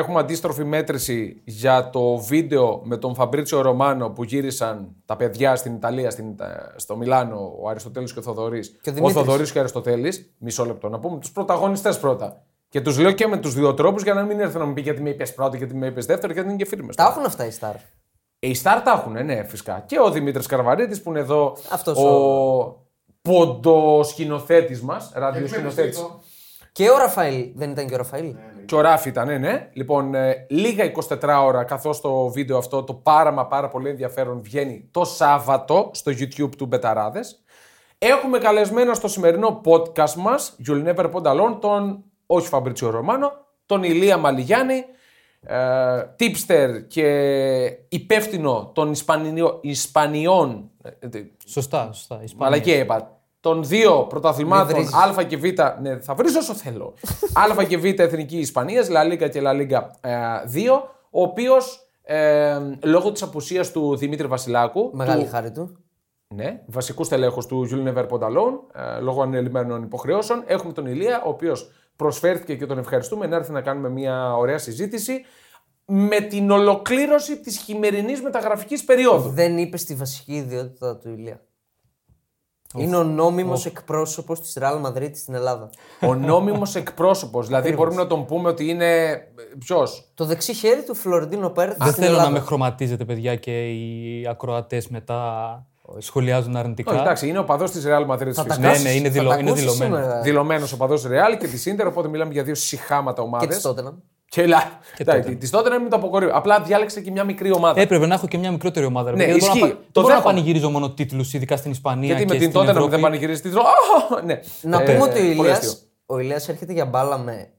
έχουμε αντίστροφη μέτρηση για το βίντεο με τον Φαμπρίτσιο Ρωμάνο που γύρισαν τα παιδιά στην Ιταλία, στην, στο Μιλάνο, ο Αριστοτέλης και ο Θοδωρής. Και ο ο Δημήτρης. Θοδωρής και ο Αριστοτέλης. Μισό λεπτό να πούμε τους πρωταγωνιστές πρώτα. Και τους λέω και με τους δύο τρόπους για να μην έρθει να μου πει γιατί με είπες πρώτο, γιατί με είπες δεύτερο, γιατί είναι και φίλοι Τα έχουν αυτά οι Star. οι Star τα έχουν, ναι, φυσικά. Και ο Δημήτρης Καρβαρίτης που είναι εδώ. Αυτός ο ποντοσκηνοθέτης μας, ραδιοσκηνοθέτης. Και ο Ραφαήλ. Δεν ήταν και ο Ραφαήλ. Και ο Ράφη ήταν, ναι, ναι. Λοιπόν, ε, λίγα 24 ώρα καθώς το βίντεο αυτό, το πάρα μα πάρα πολύ ενδιαφέρον, βγαίνει το Σάββατο στο YouTube του Μπεταράδες. Έχουμε καλεσμένο στο σημερινό podcast μας, You'll Never Pond Alone, τον όχι Φαμπρίτσιο Ρωμάνο, τον Ηλία Μαλιγιάννη, ε, tipster και υπεύθυνο των Ισπανιω- Ισπανιών. ε, ε, Σωστά, σωστά. Ισπανία. Μαλακία είπα. Των δύο πρωταθλημάτων βρίζεις. Α και Β. Ναι, θα βρίζω όσο θέλω. Α και Β Εθνική Ισπανίας, Λα Λίγκα και Λα Λίγκα 2. Ο οποίος ε, λόγω της απουσίας του Δημήτρη Βασιλάκου. Μεγάλη του, χάρη του. ναι, βασικού τελέχου του You'll Never Pond Alone, ε, λόγω ανελημμένων υποχρεώσεων. Έχουμε τον Ηλία, ο οποίος προσφέρθηκε και τον ευχαριστούμε να έρθει να κάνουμε μια ωραία συζήτηση με την ολοκλήρωση της χειμερινής μεταγραφικής περίοδου. Δεν είπε στη βασική ιδιότητα του Ηλία. Είναι ο νόμιμος εκπρόσωπος της Real Madrid στην Ελλάδα. Ο νόμιμος εκπρόσωπος. Δηλαδή, μπορούμε να τον πούμε ότι είναι. Ποιος; Το δεξί χέρι του Φλωρεντίνο Πέρεθ Δεν στην θέλω Ελλάδα. να με χρωματίζετε, παιδιά, και οι ακροατές μετά σχολιάζουν αρνητικά. Όχι, εντάξει, είναι ο παδός της Real Madrid. Θα τα Ναι, ακούσεις, ναι, είναι θα δηλω- τα είναι ακούσεις δηλωμένος. σήμερα. Δηλωμένος ο παδός Real και της Ιντερ, οπότε μιλάμε για δύο συχάματα Και ομάδε. της Τότεναμ. Και λα... τότε. Της τότε να μην το αποκορύβω. Απλά διάλεξε και μια μικρή ομάδα. Έπρεπε να έχω και μια μικρότερη ομάδα. ρε Ναι, παιδιά. δεν μπορώ να, ισχύει. πα- Το δεν μπορώ να δέχομαι. πανηγυρίζω μόνο τίτλους, ειδικά στην Ισπανία. Γιατί με και την στην τότε να Ευρώπη. δεν πανηγυρίζεις τίτλο. Α, ναι. Να Ε, πούμε ότι ο πολύ Ηλίας, αστείο. ο Ηλίας έρχεται για μπάλα με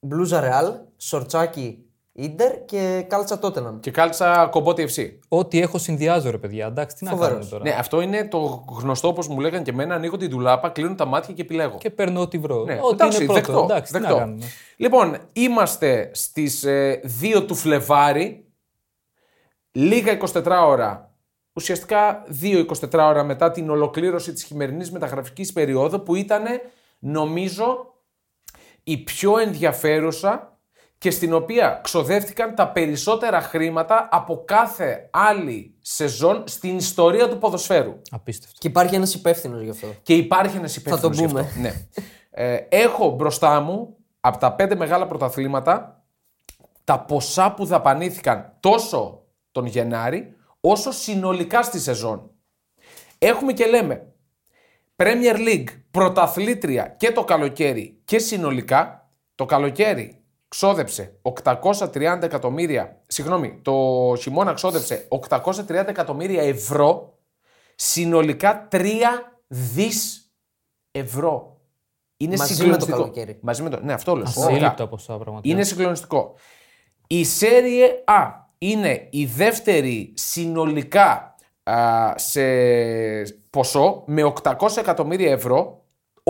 μπλούζα Ρεάλ, σορτσάκι Ίντερ και κάλτσα Τότεναμ. Και κάλτσα κομπότι FC. Ό,τι έχω συνδυάζω, ρε παιδιά. Εντάξει, τι να Φοβερός. κάνουμε τώρα. Ναι, αυτό είναι το γνωστό όπως μου λέγανε και εμένα. Ανοίγω την τουλάπα, κλείνω τα μάτια και επιλέγω. Και παίρνω ό,τι βρω. Ναι, ό,τι εντάξει, είναι πρώτο. δεκτό, εντάξει, τι δεκτό. να κάνουμε. Λοιπόν, είμαστε στις ε, 2 του Φλεβάρι, λίγα 24 ώρα, ουσιαστικά 2-24 ώρα μετά την ολοκλήρωση της χειμερινής μεταγραφικής περίοδου που ήταν νομίζω η πιο ενδιαφέρουσα και στην οποία ξοδεύτηκαν τα περισσότερα χρήματα από κάθε άλλη σεζόν στην ιστορία του ποδοσφαίρου. Απίστευτο. Και υπάρχει ένας υπεύθυνος γι' αυτό. Και υπάρχει ένας υπεύθυνος. το πούμε. Ναι. Ε, έχω μπροστά μου από τα πέντε μεγάλα πρωταθλήματα τα ποσά που δαπανήθηκαν τόσο τον Γενάρη όσο συνολικά στη σεζόν. Έχουμε και λέμε Premier League, πρωταθλήτρια και το καλοκαίρι και συνολικά. Το καλοκαίρι ξόδεψε 830 εκατομμύρια, συγγνώμη, το χειμώνα ξόδεψε 830 εκατομμύρια ευρώ, συνολικά 3 δις ευρώ. Είναι Μαζί με το συγκλονιστικό. καλοκαίρι. Μαζί με το, ναι, αυτό λέω. Ασύλληπτα ποσά πραγματικά. Είναι συγκλονιστικό. Η Serie A είναι η δεύτερη συνολικά α, σε ποσό με 800 εκατομμύρια ευρώ.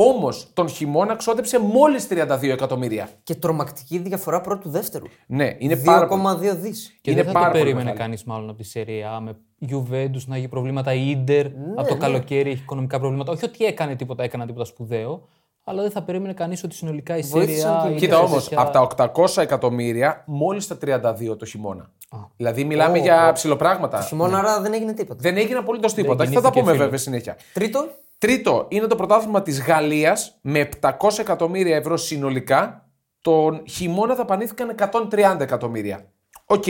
Όμως τον χειμώνα ξόδεψε μόλις 32 εκατομμύρια. Και τρομακτική διαφορά πρώτου-δεύτερου. Ναι, είναι πάρα πολύ. 2,2 δις. Και είναι δεν θα πάρα το πολύ περίμενε μεγάλη. κανείς μάλλον από τη Serie A με Juventus να έχει προβλήματα. Η Ιντερ από το καλοκαίρι έχει οικονομικά προβλήματα. Όχι ότι έκανε τίποτα, έκανα τίποτα σπουδαίο, αλλά δεν θα περίμενε κανείς ότι συνολικά η Serie Βοήθησαν A. και- είναι Κοίτα σε όμως, τέτοια- από τα 800 εκατομμύρια, μόλις τα 32 το χειμώνα. Δηλαδή, μιλάμε για ψιλοπράγματα. Χειμώνα, άρα δεν έγινε τίποτα. Δεν έγινε απολύτως τίποτα. Και θα τα γεννήθηκε πούμε φίλος. βέβαια συνέχεια. Τρίτο, Τρίτο είναι το πρωτάθλημα της Γαλλίας με 700 εκατομμύρια ευρώ συνολικά. Τον χειμώνα δαπανήθηκαν 130 εκατομμύρια. Οκ.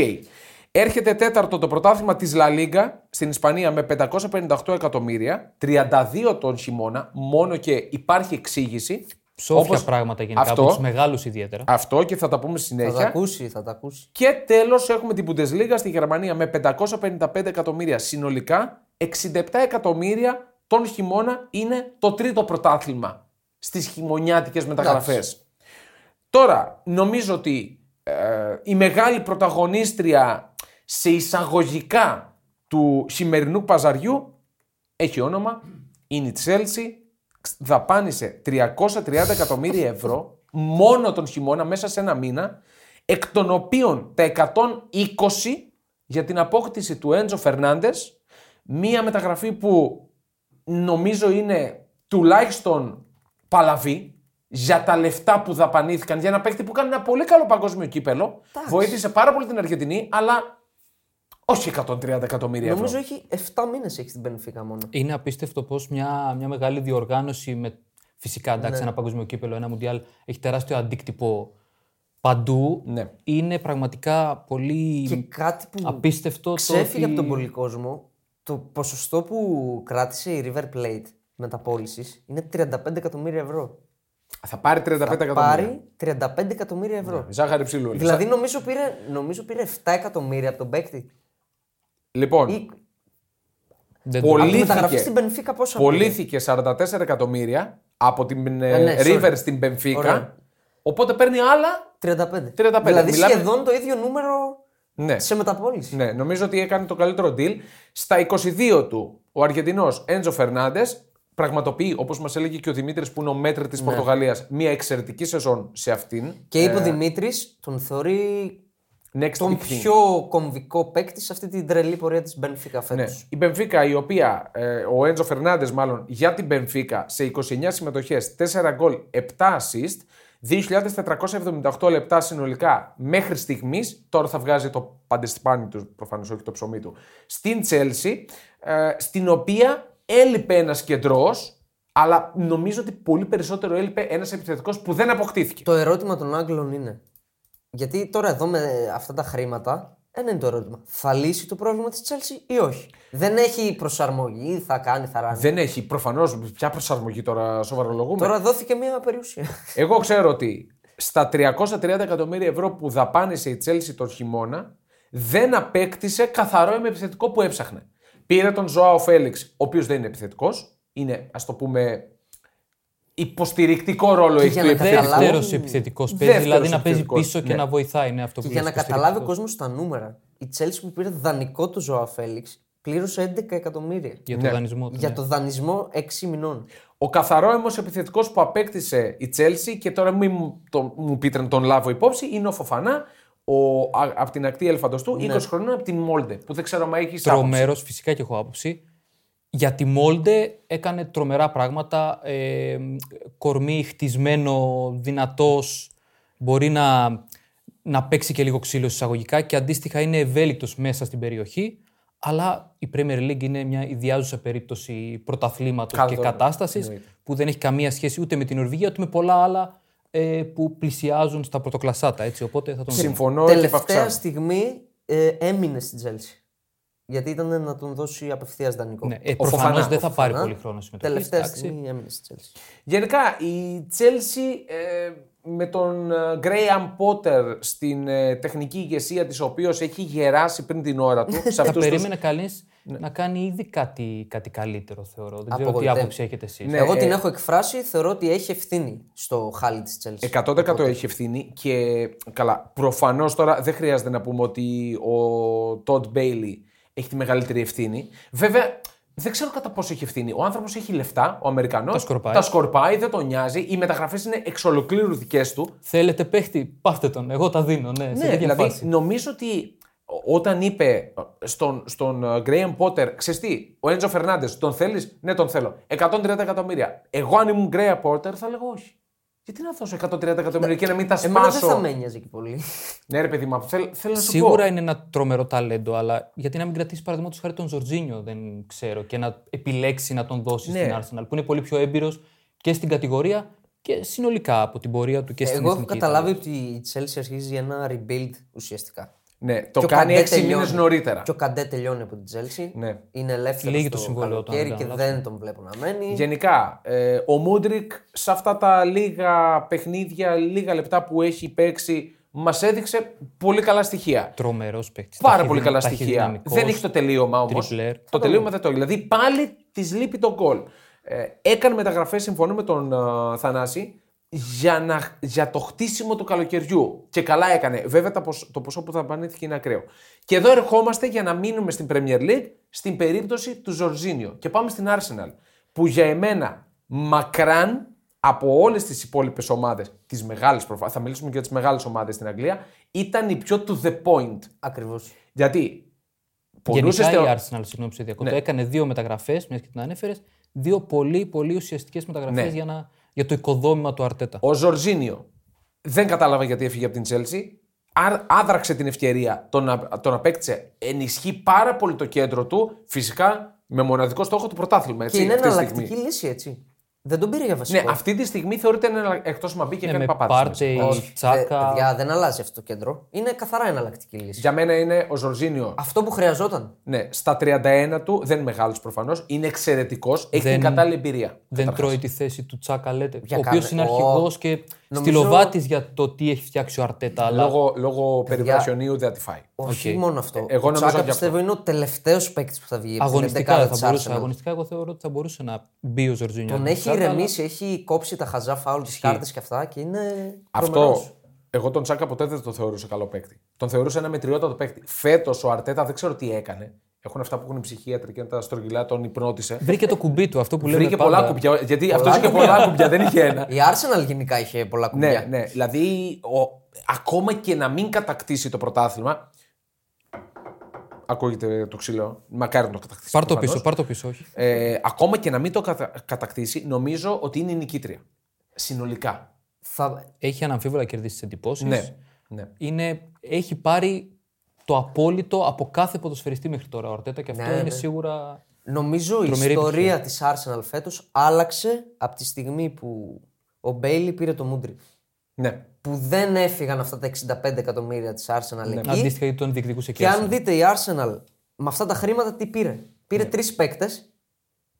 Έρχεται τέταρτο το πρωτάθλημα της Λα Λίγκα στην Ισπανία με 558 εκατομμύρια. 32 τον χειμώνα, μόνο και υπάρχει εξήγηση. Ψόφια Όπως πράγματα γενικά αυτό, από τους μεγάλους ιδιαίτερα. Αυτό και θα τα πούμε στη θα τα συνέχεια. ακούσει, θα τα ακούσει. Και τέλος έχουμε την Bundesliga στη Γερμανία με 555 εκατομμύρια συνολικά. 67 εκατομμύρια τον χειμώνα είναι το τρίτο πρωτάθλημα στις χειμωνιάτικες μεταγραφές. Τώρα, νομίζω ότι ε, η μεγάλη πρωταγωνίστρια σε εισαγωγικά του χειμερινού παζαριού έχει όνομα, είναι η Chelsea, δαπάνησε 330 εκατομμύρια ευρώ μόνο τον χειμώνα μέσα σε ένα μήνα, εκ των οποίων τα 120 για την απόκτηση του Έντζο Φερνάντες, μία μεταγραφή που νομίζω είναι τουλάχιστον παλαβή, για τα λεφτά που δαπανήθηκαν για ένα παίκτη που κάνει ένα πολύ καλό παγκόσμιο κύπελο. Βοήθησε πάρα πολύ την Αργεντινή, αλλά όχι 130 εκατομμύρια ευρώ. Νομίζω έχει 7 μήνες έχει στην Πενφύκα μόνο. Είναι απίστευτο πώς μια, μια μεγάλη διοργάνωση με. Φυσικά, εντάξει, Ναι. ένα παγκόσμιο κύπελο, ένα μουντιάλ έχει τεράστιο αντίκτυπο παντού. Ναι. Είναι πραγματικά πολύ Και κάτι που απίστευτο. το ξέφυγε ότι- από τον πολύ κόσμο, το ποσοστό που κράτησε η River Plate μεταπόλησης είναι 35 εκατομμύρια ευρώ. Θα πάρει 35 Θα εκατομμύρια. πάρει 35 εκατομμύρια ευρώ. Ζάχαρη ψηλού. όλοι. Δηλαδή νομίζω πήρε, νομίζω πήρε 7 εκατομμύρια από τον παίκτη. Λοιπόν, Ή Δεν Πολύ- το- από τη μεταγραφή Πωλήθηκε. στην Πενφύκα πόσα πήρε; πωλήθηκε 44 εκατομμύρια από την ε, ναι, sorry. River στην Benfica. Ωραία. Οπότε παίρνει άλλα. 35. 35. Δηλαδή Μιλάμε- σχεδόν το ίδιο νούμερο Ναι. σε μεταπόληση. Ναι, νομίζω ότι έκανε το καλύτερο deal. Στα 22 του, ο Αργεντινός Έντζο Φερνάντες πραγματοποιεί, όπως μας έλεγε και ο Δημήτρης που είναι ο μέτρη Ναι. τη Πορτογαλίας, μια εξαιρετική σεζόν σε αυτήν. Και είπε ο Δημήτρης, τον θεωρεί Next τον big thing. πιο κομβικό παίκτη σε αυτή την τρελή πορεία της Μπενφίκα φέτος. Ναι. Η Μπενφίκα, η οποία, ε, ο Έντζο Φερνάντες, μάλλον για την Μπενφίκα, σε 29 συμμετοχές, 4 γκολ, 7 assist, 2.478 λεπτά συνολικά μέχρι στιγμής. Τώρα θα βγάζει το παντεστιπάνι του, προφανώς όχι το ψωμί του, στην Τσέλσι, ε, στην οποία έλειπε ένας κεντρό, αλλά νομίζω ότι πολύ περισσότερο έλειπε ένας επιθετικός που δεν αποκτήθηκε. Το ερώτημα των Άγγλων είναι. Γιατί τώρα εδώ με αυτά τα χρήματα, ένα είναι το ερώτημα. Θα λύσει το πρόβλημα της Chelsea ή όχι; Δεν έχει προσαρμογή, θα κάνει, θα ράνει. Δεν έχει προφανώς πια προσαρμογή τώρα, σοβαρολογούμε; Τώρα δόθηκε μια περιουσία. Εγώ ξέρω ότι στα 330 εκατομμύρια ευρώ που δαπάνησε η Τσέλσι τον χειμώνα, δεν απέκτησε καθαρό επιθετικό που έψαχνε. Πήρε τον Ζωάο Φέληξ, ο οποίος δεν είναι επιθετικός, είναι ας το πούμε υποστηρικτικό ρόλο έχει για του να επιθετικού. καταλάβω- Δεύτερο επιθετικός παίζει, Δεύτερος δηλαδή να παίζει επιθετικός, πίσω και ναι. να βοηθάει. Ναι, αυτό που Για να είπες, καταλάβει ο υποστηρικτικός. κόσμο τα νούμερα, η Chelsea που πήρε δανεικό του Ζωά Φέληξ πλήρωσε 11 εκατομμύρια. Για το Ναι. δανεισμό του. Για ναι. το δανεισμό 6 μηνών. Ο καθαρό όμω επιθετικός που απέκτησε η Τσέλσι και τώρα μην μου, το, μου πείτε να τον λάβω υπόψη είναι ο Φοφανά, ο, α, από την ακτή Ελφαντοστού, 20 χρονών από την Μόλντε. Που δεν ξέρω αν έχει Τρομερό, φυσικά και έχω άποψη. Για τη Μόλντε έκανε τρομερά πράγματα. Ε, κορμί χτισμένο, δυνατός. Μπορεί να, να παίξει και λίγο ξύλο εισαγωγικά και αντίστοιχα είναι ευέλικτος μέσα στην περιοχή. Αλλά η Premier League είναι μια ιδιάζουσα περίπτωση πρωταθλήματος Καλό και το- κατάστασης εννοείται. που δεν έχει καμία σχέση ούτε με την Νορβηγία ούτε με πολλά άλλα ε, που πλησιάζουν στα πρωτοκλασάτα. Έτσι, οπότε θα τον δούμε. Συμφωνώ και Τελευταία παυξάνω. στιγμή ε, έμεινε στην Chelsea. Γιατί ήταν να τον δώσει απευθείας δανεικό. Ναι, ε, Ο Φοφανά, Προφανώ δεν ο θα πάρει Φοφανά. πολύ χρόνο συμμετοχής. Τελευταία εντάξει. στιγμή έμεινε στην Chelsea. Γενικά η Chelsea ε, με τον ε, Graham Potter στην ε, τεχνική ηγεσία της ο οποίος έχει γεράσει πριν την ώρα του σε Θα αυτούς τους... περίμενε κανείς Ναι. να κάνει ήδη κάτι, κάτι καλύτερο, θεωρώ. Δεν ξέρω τι Απογοητεύει. άποψη έχετε εσείς. Ναι, Εγώ ε, την έχω εκφράσει, θεωρώ ότι έχει ευθύνη στο χάλι της Chelsea. 100% έχει ευθύνη και καλά, προφανώς τώρα δεν χρειάζεται να πούμε ότι ο Todd Bailey έχει τη μεγαλύτερη ευθύνη. Βέβαια, δεν ξέρω κατά πόσο έχει ευθύνη. Ο άνθρωπος έχει λεφτά, ο Αμερικανός. Τα σκορπάει. Τα σκορπάει, δεν τον νοιάζει. Οι μεταγραφές είναι εξ ολοκλήρου δικές του. Θέλετε παίχτη, πάρτε τον. Εγώ τα δίνω. Ναι, σε Ναι, τέτοια δηλαδή φάση. νομίζω ότι όταν είπε στον, στον ε, Graham Potter, ξέρεις τι, ο Έντζο Φερνάντες, τον θέλεις, Ναι, τον θέλω. 130 εκατομμύρια. Εγώ αν ήμουν Graham Potter θα λέγω όχι. Γιατί να δώσω 130 εκατομμύρια και να μην τα Εμένα δεν σπάσω; θα με ένοιαζε και πολύ. Ναι, ρε παιδί μου, θέλ, θέλω να σου Σίγουρα πω. είναι ένα τρομερό ταλέντο, αλλά γιατί να μην κρατήσει παραδείγματος χάρη τον Ζορτζίνιο, δεν ξέρω, και να επιλέξει να τον δώσει Ναι. στην Arsenal, που είναι πολύ πιο έμπειρος και στην κατηγορία και συνολικά από την πορεία του και στην Εγώ έχω εθνική καταλάβει Ιταλία. ότι η Chelsea αρχίζει ένα rebuild ουσιαστικά. Ναι, το Και ο κάνει Καντέ 6 μήνες τελειώνει. νωρίτερα. Και ο Καντέ τελειώνει από την Chelsea. Ναι. Είναι ελεύθερος Λύγει το στο συμβόλαιο του, αν καλοκαίρι δεν και κάνω λάθος. δεν τον βλέπω να μένει. Γενικά, ε, ο Μούντρικ σε αυτά τα λίγα παιχνίδια, λίγα λεπτά που έχει παίξει, μας έδειξε πολύ καλά στοιχεία. Τρομερός παίκτης. Πάρα πολύ καλά στοιχεία. Δεν έχει το τελείωμα όμως. τριπλέρ. Το τελείωμα δεν το έχει. Δηλαδή πάλι της λείπει το γκολ. Ε, έκανε μεταγραφές, συμφωνώ με τον ε, Θανάση, για, να, για το χτίσιμο του καλοκαιριού. Και καλά έκανε. Βέβαια τα ποσ- το ποσό που θα πανήθηκε είναι ακραίο. Και εδώ ερχόμαστε για να μείνουμε στην Premier League στην περίπτωση του Ζορζίνιο. Και πάμε στην Arsenal. Που για εμένα μακράν από όλες τις υπόλοιπες ομάδες, τις μεγάλες προφανώ, θα μιλήσουμε και για τις μεγάλες ομάδες στην Αγγλία, ήταν η πιο to the point. Ακριβώς. Γιατί πονούσε Γενικά στο... η Arsenal, συγγνώμη που σε διακόπτω, Ναι. έκανε δύο μεταγραφές, μιας και την ανέφερες, δύο πολύ πολύ ουσιαστικές μεταγραφές Ναι. για να για το οικοδόμημα του Αρτέτα. Ο Ζορζίνιο δεν κατάλαβα γιατί έφυγε από την Τσέλσι. Άδραξε την ευκαιρία, τον, τον απέκτησε. Ενισχύει πάρα πολύ το κέντρο του. Φυσικά με μοναδικό στόχο το πρωτάθλημα. Έτσι, Και είναι αυτή τη εναλλακτική στιγμή. λύση, έτσι. Δεν τον πήρε για βασικό. Ναι, αυτή τη στιγμή θεωρείται ένα εκτός μα μπήκε και Ναι, κάνει με παπάτσι. Παρτέι, μέσα. Ε, Τσάκα. παιδιά, δεν αλλάζει αυτό το κέντρο. Είναι καθαρά εναλλακτική λύση. Για μένα είναι ο Ζορζίνιο. Αυτό που χρειαζόταν. Ναι, στα 31 του, δεν είναι μεγάλος προφανώς, είναι εξαιρετικός, έχει Δεν- την κατάλληλη εμπειρία. Δεν τρώει τη θέση του Τσάκα, λέτε. Για ο οποίος κάνε- είναι Ω. αρχηγός και Νομίζω- στυλοβάτης για το τι έχει φτιάξει ο Αρτέτα. Αλλά Λόγω, λόγω περιβραχιονίου δεν θα τη φάει. Όχι Οκ. μόνο αυτό. εγώ ο νομίζω Τσάκα γι' αυτό. πιστεύω είναι ο τελευταίος παίκτης που θα βγει. από την αγωνιστικά εντεκάδα δεν της θα μπορούσε. Arsenal. Αγωνιστικά, εγώ θεωρώ ότι θα μπορούσε να μπει ο Ζορζίνιο. Τον από έχει Τσάκα, αλλά- ηρεμήσει, έχει κόψει τα χαζά φάουλ τη κάρτες και αυτά και είναι. Αυτό. τρομερός. Εγώ τον Τσάκα ποτέ δεν τον θεωρούσα καλό παίκτη. Τον θεωρούσα ένα μετριότατο παίκτη. Φέτος ο Αρτέτα δεν ξέρω τι έκανε. Έχουν αυτά που έχουν οι ψυχίατροι και τα στρογγυλά, τον υπνώτισε. Βρήκε το κουμπί του, αυτό που λέμε Βρήκε πάντα. πολλά κουμπιά. Γιατί αυτός είχε κουμπιά. πολλά κουμπιά, δεν είχε ένα. Η Arsenal γενικά είχε πολλά κουμπιά. ναι, ναι. Δηλαδή, ο, ακόμα και να μην κατακτήσει το πρωτάθλημα. Ακούγεται το ξύλο. Μακάρι να το κατακτήσει. Πάρ το προφανώς. πίσω, πάρ το πίσω, όχι. Ε, ακόμα και να μην το κατα... κατακτήσει, νομίζω ότι είναι η νικήτρια. Συνολικά. Θα... Έχει αναμφίβολα κερδίσει τις εντυπώσεις. Ναι. ναι. Είναι, έχει πάρει το απόλυτο από κάθε ποδοσφαιριστή μέχρι τώρα ο Αρτέτα και αυτό Ναι, είναι ναι. σίγουρα. Νομίζω η Τρομερή ιστορία της Arsenal φέτος άλλαξε από τη στιγμή που ο Μπέιλι πήρε το Μούντρι. ναι. Που δεν έφυγαν αυτά τα 65 εκατομμύρια της Arsenal εκεί. Αντίστοιχα γιατί τον διεκδικούσε και Και έτσι. αν δείτε η Arsenal με αυτά τα χρήματα τι πήρε; Πήρε Ναι. τρεις παίκτες.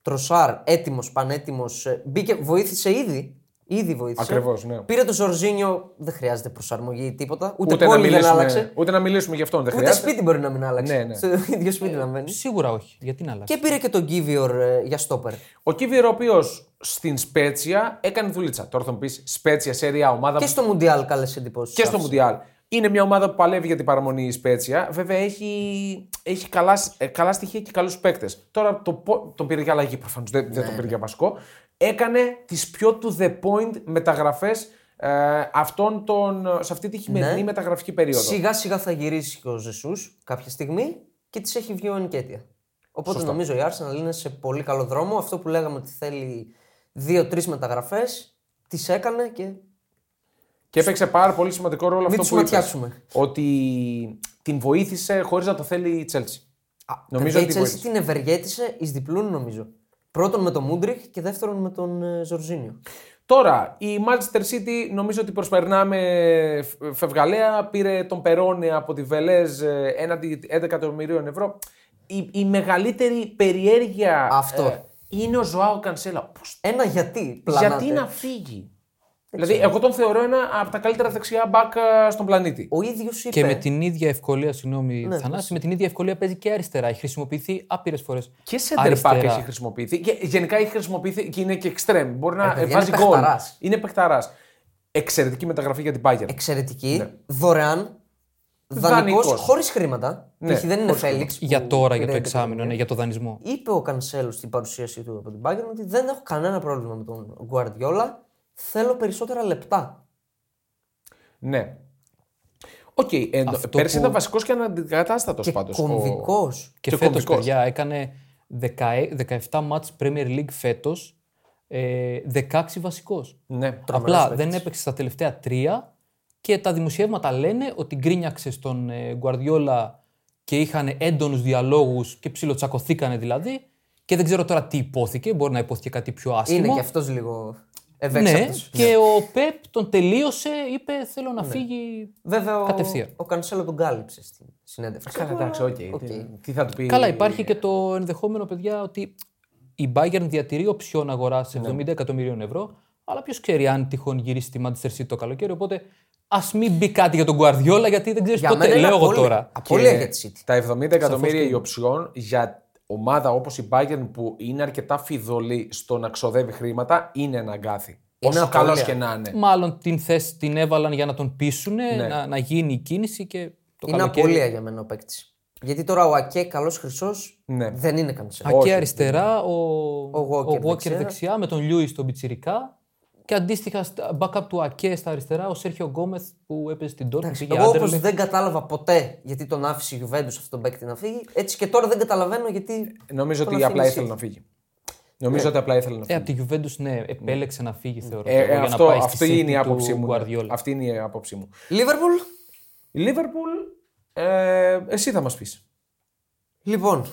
Τροσάρ, έτοιμος, πανέτοιμος. ε, Μπήκε, βοήθησε ήδη. Ήδη βοήθησε. Ακριβώς, ναι. Πήρε το Ζορζίνιο, δεν χρειάζεται προσαρμογή ή τίποτα. Ούτε, Ούτε, να πόλη δεν μιλήσουμε, άλλαξε. ούτε να μιλήσουμε γι' αυτόν. Δεν Ούτε χρειάζεται. σπίτι μπορεί να μην άλλαξε. Ναι, ναι. Στο ίδιο σπίτι να μένει. Σίγουρα όχι. Γιατί να αλλάξει; Και πήρε και τον Γκίβιορ ε, για στόπερ. Ο Κίβιερ, ο οποίος στην Σπέτσια έκανε δουλίτσα. Τώρα θα μου πεις Σπέτσια, Σέρια, ομάδα Και που- στο Μουντιάλ καλέ εντυπώσεις. και στο Μουντιάλ. Είναι μια ομάδα που παλεύει για την παραμονή η Σπέτσια. Βέβαια έχει, έχει καλά, ε, καλά στοιχεία και καλούς παίκτες. Τώρα το, πο- τον πήρε για αλλαγή προφανώς, δεν, Ναι, δεν τον πήρε για βασικό. Έκανε τις πιο to the point μεταγραφές ε, αυτών των, σε αυτή τη χειμερινή Ναι. μεταγραφική περίοδο. Σιγά σιγά θα γυρίσει και ο Ζεσούς κάποια στιγμή και της έχει βγει ο Ενικέτια. Οπότε νομίζω η Arsenal είναι σε πολύ καλό δρόμο. Αυτό που λέγαμε ότι θέλει δύο-τρεις μεταγραφές, τις έκανε και. Και έπαιξε πάρα πολύ σημαντικό ρόλο αυτό τους που είπες, ματιάξουμε. Ότι την βοήθησε χωρίς να το θέλει η Τσέλση. Νομίζω ότι ότι η Chelsea βοήθησε. την ευεργέτησε εις διπλούν νομίζω. Πρώτον με τον Μούντριχ και δεύτερον με τον ε, Ζορζίνιο. Τώρα, η Manchester City νομίζω ότι προσπερνάμε φ- φευγαλέα. Πήρε τον Περόνε από τη Βελέζ ε, έναντι 11 εκατομμυρίων ευρώ. Η, η μεγαλύτερη περιέργεια Αυτό. ε, είναι ο Ζωάο Κανσέλα. Πώς- Ένα γιατί πλανάτε. γιατί να φύγει; Δηλαδή, εγώ τον θεωρώ ένα από τα καλύτερα δεξιά μπακ ε, στον πλανήτη. Ο ίδιος είπε. Και με την ίδια ευκολία, συγγνώμη, Ναι, Θανάση, με την ίδια ευκολία παίζει και αριστερά. Έχει χρησιμοποιηθεί άπειρες φορές. Και center back έχει χρησιμοποιηθεί. Και γενικά έχει χρησιμοποιηθεί και είναι και extreme. Μπορεί να παιδιά, βάζει είναι γκολ. παιχταράς. Είναι παιχταράς. Εξαιρετική μεταγραφή για την Bayern. Εξαιρετική, δωρεάν, Δανεικός. δανεικός, χωρίς χρήματα. Ναι, π.χ. δεν είναι χωρίς Φέλιξ. Για που τώρα, για πήρε το εξάμεινο, ναι, για το δανεισμό. Είπε ο Κανσέλος στην παρουσίασή του από την Bayern ότι δεν έχω κανένα πρόβλημα με τον Guardiola. Θέλω περισσότερα λεπτά. Ναι. Οκ, ε, Αυτό πέρσι που- ήταν βασικός και αναντικατάστατος Και πάντως. κομβικός. Και, Και φέτος, κομβικός. παιδιά, έκανε 16 17 ματς Premier League φέτος, ε, 16 βασικός. Ναι. Απλά δεν έπαιξε στα τελευταία τρία και τα δημοσιεύματα λένε ότι γκρίνιαξε στον ε, Guardiola και είχαν έντονους διαλόγους και ψιλοτσακωθήκανε δηλαδή. Και δεν ξέρω τώρα τι ειπώθηκε, μπορεί να ειπώθηκε κάτι πιο άσχημο. Είναι και αυτός λίγο Ναι, ευέξαπτος. και ο Πεπ τον τελείωσε, είπε θέλω Ναι. να φύγει. Βέβαια, ο, Κατευθείαν. ο Κανσέλο τον κάλυψε στην συνέντευξη. Καλά, εντάξει, οκ. Οκ. Τι, τι θα του πει. Καλά, υπάρχει και το ενδεχόμενο, παιδιά, ότι η Bayern διατηρεί οψιόν αγορά σε Ναι. 70 εκατομμυρίων ευρώ, αλλά ποιος ξέρει αν τυχόν γυρίσει στη Manchester City το καλοκαίρι. Οπότε ας μην μπει κάτι για τον Guardiola, γιατί δεν ξέρεις Για πότε. μένα είναι Λέω εγώ απώλεια. τώρα. Απώλεια για τη City. Τα 70 εκατομμύρια η οψιόν για ομάδα όπως η Bayern που είναι αρκετά φιδωλή στο να ξοδεύει χρήματα είναι ένα αγκάθι. Είναι Όσο απώλεια. καλός και να είναι. Μάλλον την θέση την έβαλαν για να τον πείσουν, Ναι. να, να γίνει η κίνηση και το Είναι καλοκαίρι. απώλεια για μένα ο παίκτης. Γιατί τώρα ο Ακέ καλός χρυσός Ναι. δεν είναι Κανσέλο. Ακέ Όχι, αριστερά, ο, Ο Walker ο Walker δεξιά. δεξιά. με τον Λιούι στον Πιτσιρικά. Και αντίστοιχα, στα- backup του Ακέ στα αριστερά, ο Σέρχιο Γκόμεθ που έπαιζε στην Dortmund. πήγε Εγώ όπως Anderlecht. δεν κατάλαβα ποτέ γιατί τον άφησε η Juventus αυτόν τον παίκτη να φύγει, έτσι και τώρα δεν καταλαβαίνω γιατί. Νομίζω τον ότι απλά αφήνει ήθελε City. να φύγει. Νομίζω ότι απλά ήθελε να Ε, φύγει. από τη Juventus, ναι, επέλεξε να φύγει, θεωρώ. Ε, εγώ, για αυτό, να πάει στη αυτή είναι η θέση άποψή του μου. ναι. Guardiola. Αυτή είναι η άποψή μου. Λίβερπουλ; Η Liverpool, ε, εσύ θα μας πεις. Λοιπόν.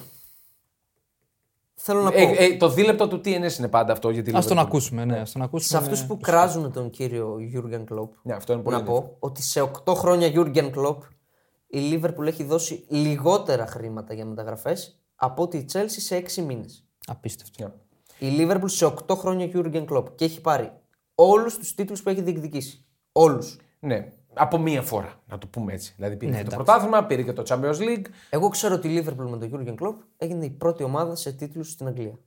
Θέλω να πω. Ε, ε, το δίλεπτο του TNS είναι πάντα αυτό για τη Ας τον Liverpool. ακούσουμε, ναι, ας τον ακούσουμε. σε αυτούς ναι. που κράζουν τον κύριο Γιούργεν Κλοπ, Ναι, αυτό είναι πολύ να ενδιαφέρον. πω ότι σε 8 χρόνια Γιούργεν Κλοπ η Λίβερπουλ έχει δώσει λιγότερα χρήματα για μεταγραφές από ότι η Chelsea σε 6 μήνες. Απίστευτο. Ναι. Η Λίβερπουλ σε 8 χρόνια Γιούργεν Κλοπ και έχει πάρει όλους τους τίτλους που έχει διεκδικήσει. Όλους. Ναι, από μία φορά, να το πούμε έτσι. Δηλαδή πήρε Ναι, και το εντάξει. πρωτάθλημα, πήρε και το Champions League. Εγώ ξέρω ότι η Λίβερπουλ με τον Γιούργεν Κλοπ έγινε η πρώτη ομάδα σε τίτλους στην Αγγλία.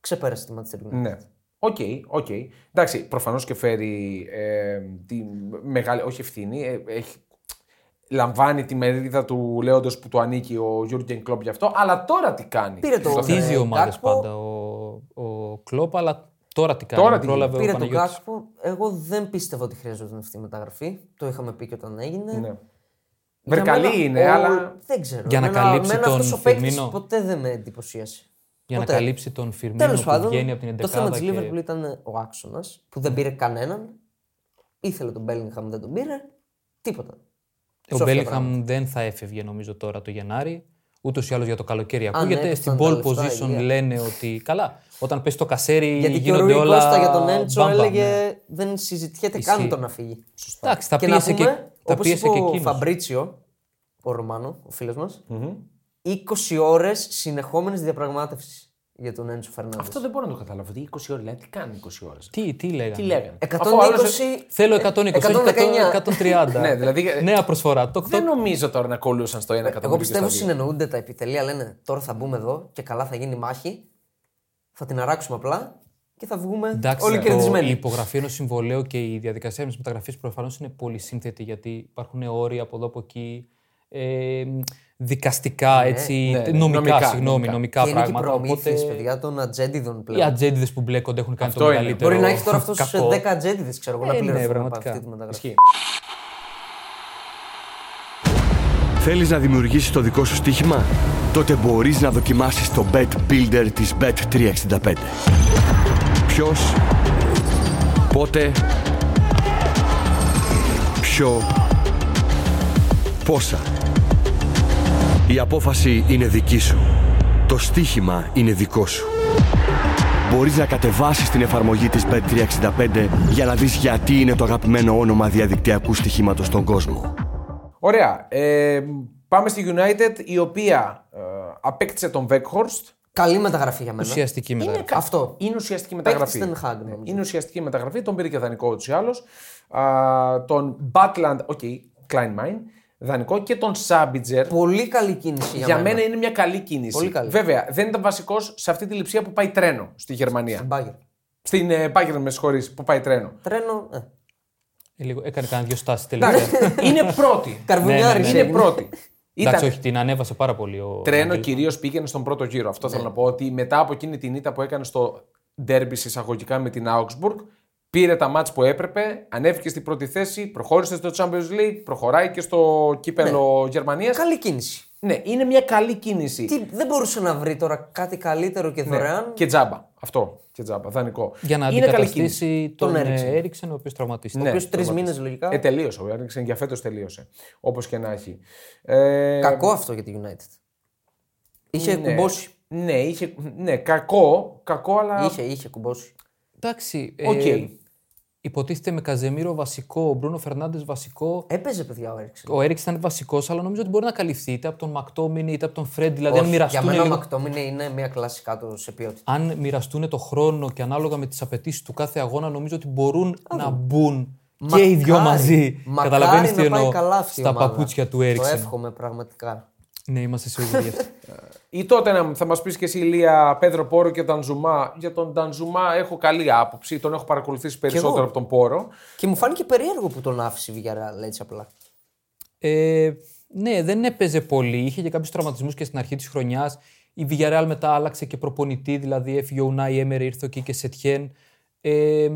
Ξεπέρασε τη Manchester United. Ναι. Οκ, οκ. Εντάξει, προφανώς και φέρει ε, τη μεγάλη, όχι ευθύνη, ε, έχει, λαμβάνει τη μερίδα του λέοντος που του ανήκει ο Γιούργεν Κλοπ γι' αυτό, αλλά τώρα τι κάνει. Πήρε το- Στο θέμα. Χτίζει Ε, ομάδες Gakpo- πάντα ο, ο Κλόπ, αλλά τώρα τι κάνει. Τώρα τι πρόλαβε Πήρε ο τον Παναγιώτης. Γκάκπο. Εγώ δεν πίστευα ότι χρειαζόταν αυτή η μεταγραφή. Το είχαμε πει και όταν έγινε. Ναι. Για Βρε, καλή μένα, είναι, αλλά- Δεν ξέρω. Για να Εμένα- καλύψει εμένα τον αυτός ο παίκτης Φιρμίνο. ποτέ δεν με εντυπωσίασε. Για να Ποτέ. καλύψει τον Φιρμίνο Τέλος που πάντων, βγαίνει από την το θέμα 11 της και... Λίβερπουλ ήταν ο άξονας που δεν πήρε κανέναν. Ήθελε τον Μπέλιγχαμ, δεν τον πήρε. Τίποτα. Ο Σόφια Μπέλιχαμ δεν θα έφευγε νομίζω τώρα το Γενάρη. Ούτως ή άλλως για το καλοκαίρι ναι, ακούγεται. έπεφταν Στην τα pole λεφτά, position ηλία. λένε ότι καλά. Όταν πέσει το κασέρι Γιατί και ο γίνονται Ρούι όλα. Κώστα για τον Έντσο μπαμ-μπαμ, έλεγε ναι. δεν συζητιέται Ισχύει. καν το να φύγει. Εντάξει, τα και να πίεσε πούμε, και, τα όπως πίεσε είπε και ο εκείνος. Φαμπρίτσιο, ο Ρωμάνο, ο φίλος μας, 20 ώρες συνεχόμενης διαπραγμάτευσης για τον Έντσο Φερνάνδες. Αυτό δεν μπορώ να το καταλάβω. Τι 20 ώρες, δηλαδή τι κάνει 20 ώρες; Τι, τι λέγανε. Τι λέγανε; 120... Αφού ο άλλος- Θέλω 120, όχι 119. 130. Ναι, δηλαδή- Νέα προσφορά. Το, Δεν νομίζω τώρα να κολλούσαν στο 1 εκατομμύριο. Εγώ και πιστεύω στα δύο. συνεννοούνται τα επιτελεία, λένε τώρα θα μπούμε εδώ και καλά θα γίνει μάχη, θα την αράξουμε απλά και θα βγούμε Εντάξει, όλοι το- κερδισμένοι. η υπογραφή ενός συμβολέου και η διαδικασία τη μεταγραφής προφανώς είναι πολύ σύνθετη γιατί υπάρχουν όρια από εδώ από εκεί. Ε, δικαστικά, έτσι, ναι, ναι, νομικά, νομικά, συγγνώμη, νομικά. νομικά, και είναι και οι πράγματα. προμήθειες, Οπότε παιδιά, των ατζέντιδων οι πλέον. ατζέντιδες που μπλέκονται έχουν κάνει Αυτό το είναι. μεγαλύτερο. Μπορεί να έχεις τώρα αυτός κακό. 10 ατζέντιδες, ξέρω εγώ, να Ε, ναι, πληρωθούν από πραγματικά. αυτή τη μεταγραφή. Ισχύει. Θέλεις να δημιουργήσεις το δικό σου στοίχημα; Τότε μπορείς να δοκιμάσεις το Bet Builder της Bet365. Ποιος, πότε, ποιο, πόσα. Η απόφαση είναι δική σου. Το στοίχημα είναι δικό σου. Μπορείς να κατεβάσεις την εφαρμογή της Bet365 για να δεις γιατί είναι το αγαπημένο όνομα διαδικτυακού στοιχήματος στον κόσμο. Ωραία. Ε, πάμε στη United η οποία ε, απέκτησε τον Weghorst. Καλή μεταγραφή για μένα. Ουσιαστική μεταγραφή. κα- Αυτό. Είναι ουσιαστική μεταγραφή. Παίκτης Ten Hag, νομίζω. Είναι ουσιαστική μεταγραφή. Τον πήρε και δανεικό ούτως ή άλλως. Τον Butland, οκ, κλάιν μάιν, δανεικό και τον Sabitzer. Πολύ καλή κίνηση για, Για μένα είναι μια καλή κίνηση. Πολύ καλή. Βέβαια, δεν ήταν βασικός σε αυτή τη Λειψία που πάει τρένο στη Γερμανία. Μπάγκερ. Στην ε, Bayern, με συγχωρείς, που πάει τρένο. Τρένο. Ε. Ε, λίγο- έκανε κανένα δυο στάσεις τελικά. Εντάξει, είναι πρώτη. Καρβουνιάρης Ναι, ναι, είναι έγινε. πρώτη. Εντάξει, Ήταν όχι, την ανέβασε πάρα πολύ ο. τρένο ο- κυρίως πήγαινε στον πρώτο γύρο. Αυτό θέλω να πω. Ότι μετά από εκείνη την ήττα που έκανε στο ντέρμπι εισαγωγικά με την Augsburg, πήρε τα μάτς που έπρεπε, ανέβηκε στην πρώτη θέση, προχώρησε στο Champions League, προχωράει και στο κύπελο Γερμανίας. Καλή κίνηση. Ναι, είναι μια καλή κίνηση. Τι, δεν μπορούσε να βρει τώρα κάτι καλύτερο και Ναι, δωρεάν; Και τζάμπα. Αυτό. Και τζάμπα. Δανεικό. Για να είναι καλή κίνηση. αντικαταστήσει Τον τον Έριξεν. Έριξεν, ο οποίος τραυματίστηκε. Ναι. Ο οποίος τρεις τραυματίστηκε. μήνες λογικά. Ε, τελείωσε. Ο Έριξεν για φέτος τελείωσε. Όπως και να έχει. Ε, Κακό αυτό για τη United. Είχε ναι. κουμπώσει. Ναι, είχε, ναι, κακό, κακό, αλλά. Είχε, είχε κουμπώσει. Εντάξει. Οκ. Ε, υποτίθεται με Καζεμίρο βασικό, ο Μπρούνο Φερνάντες βασικό. Έπαιζε παιδιά ο Έριξεν. Ο Έριξεν ήταν βασικός, αλλά νομίζω ότι μπορεί να καλυφθεί είτε από τον Μακτόμινι είτε από τον Φρέντ. Δηλαδή, αν Όχι, για μοιραστούν, μένα ο λίγο- Μακτόμινι είναι μια κλάση κάτω σε ποιότητα. αν μοιραστούν το χρόνο και ανάλογα με τις απαιτήσεις του κάθε αγώνα, νομίζω ότι μπορούν να μπουν και οι δυο Μακάρι- μαζί. μακάρι Καταλαβαίνεις τι να πάει εννοώ καλά αυτή η στα ομάδα. παπούτσια του Το Έριξεν. εύχομαι πραγματικά. Ναι, είμαστε σίγουροι γι' αυτό. Η τότε θα μας πεις και εσύ, Ηλία, Πέδρο Πόρο και Τανζουμά. Για τον Τανζουμά έχω καλή άποψη. Τον έχω παρακολουθήσει περισσότερο εγώ. από τον Πόρο. Και μου φάνηκε περίεργο που τον άφησε η Villarreal έτσι απλά. Ε, ναι, δεν έπαιζε πολύ. Είχε και κάποιους τραυματισμούς και στην αρχή της χρονιάς. Η Villarreal μετά άλλαξε και προπονητή, δηλαδή έφυγε ο Ουνάι Έμερ, ήρθε εκεί και Σετιέν. Ε,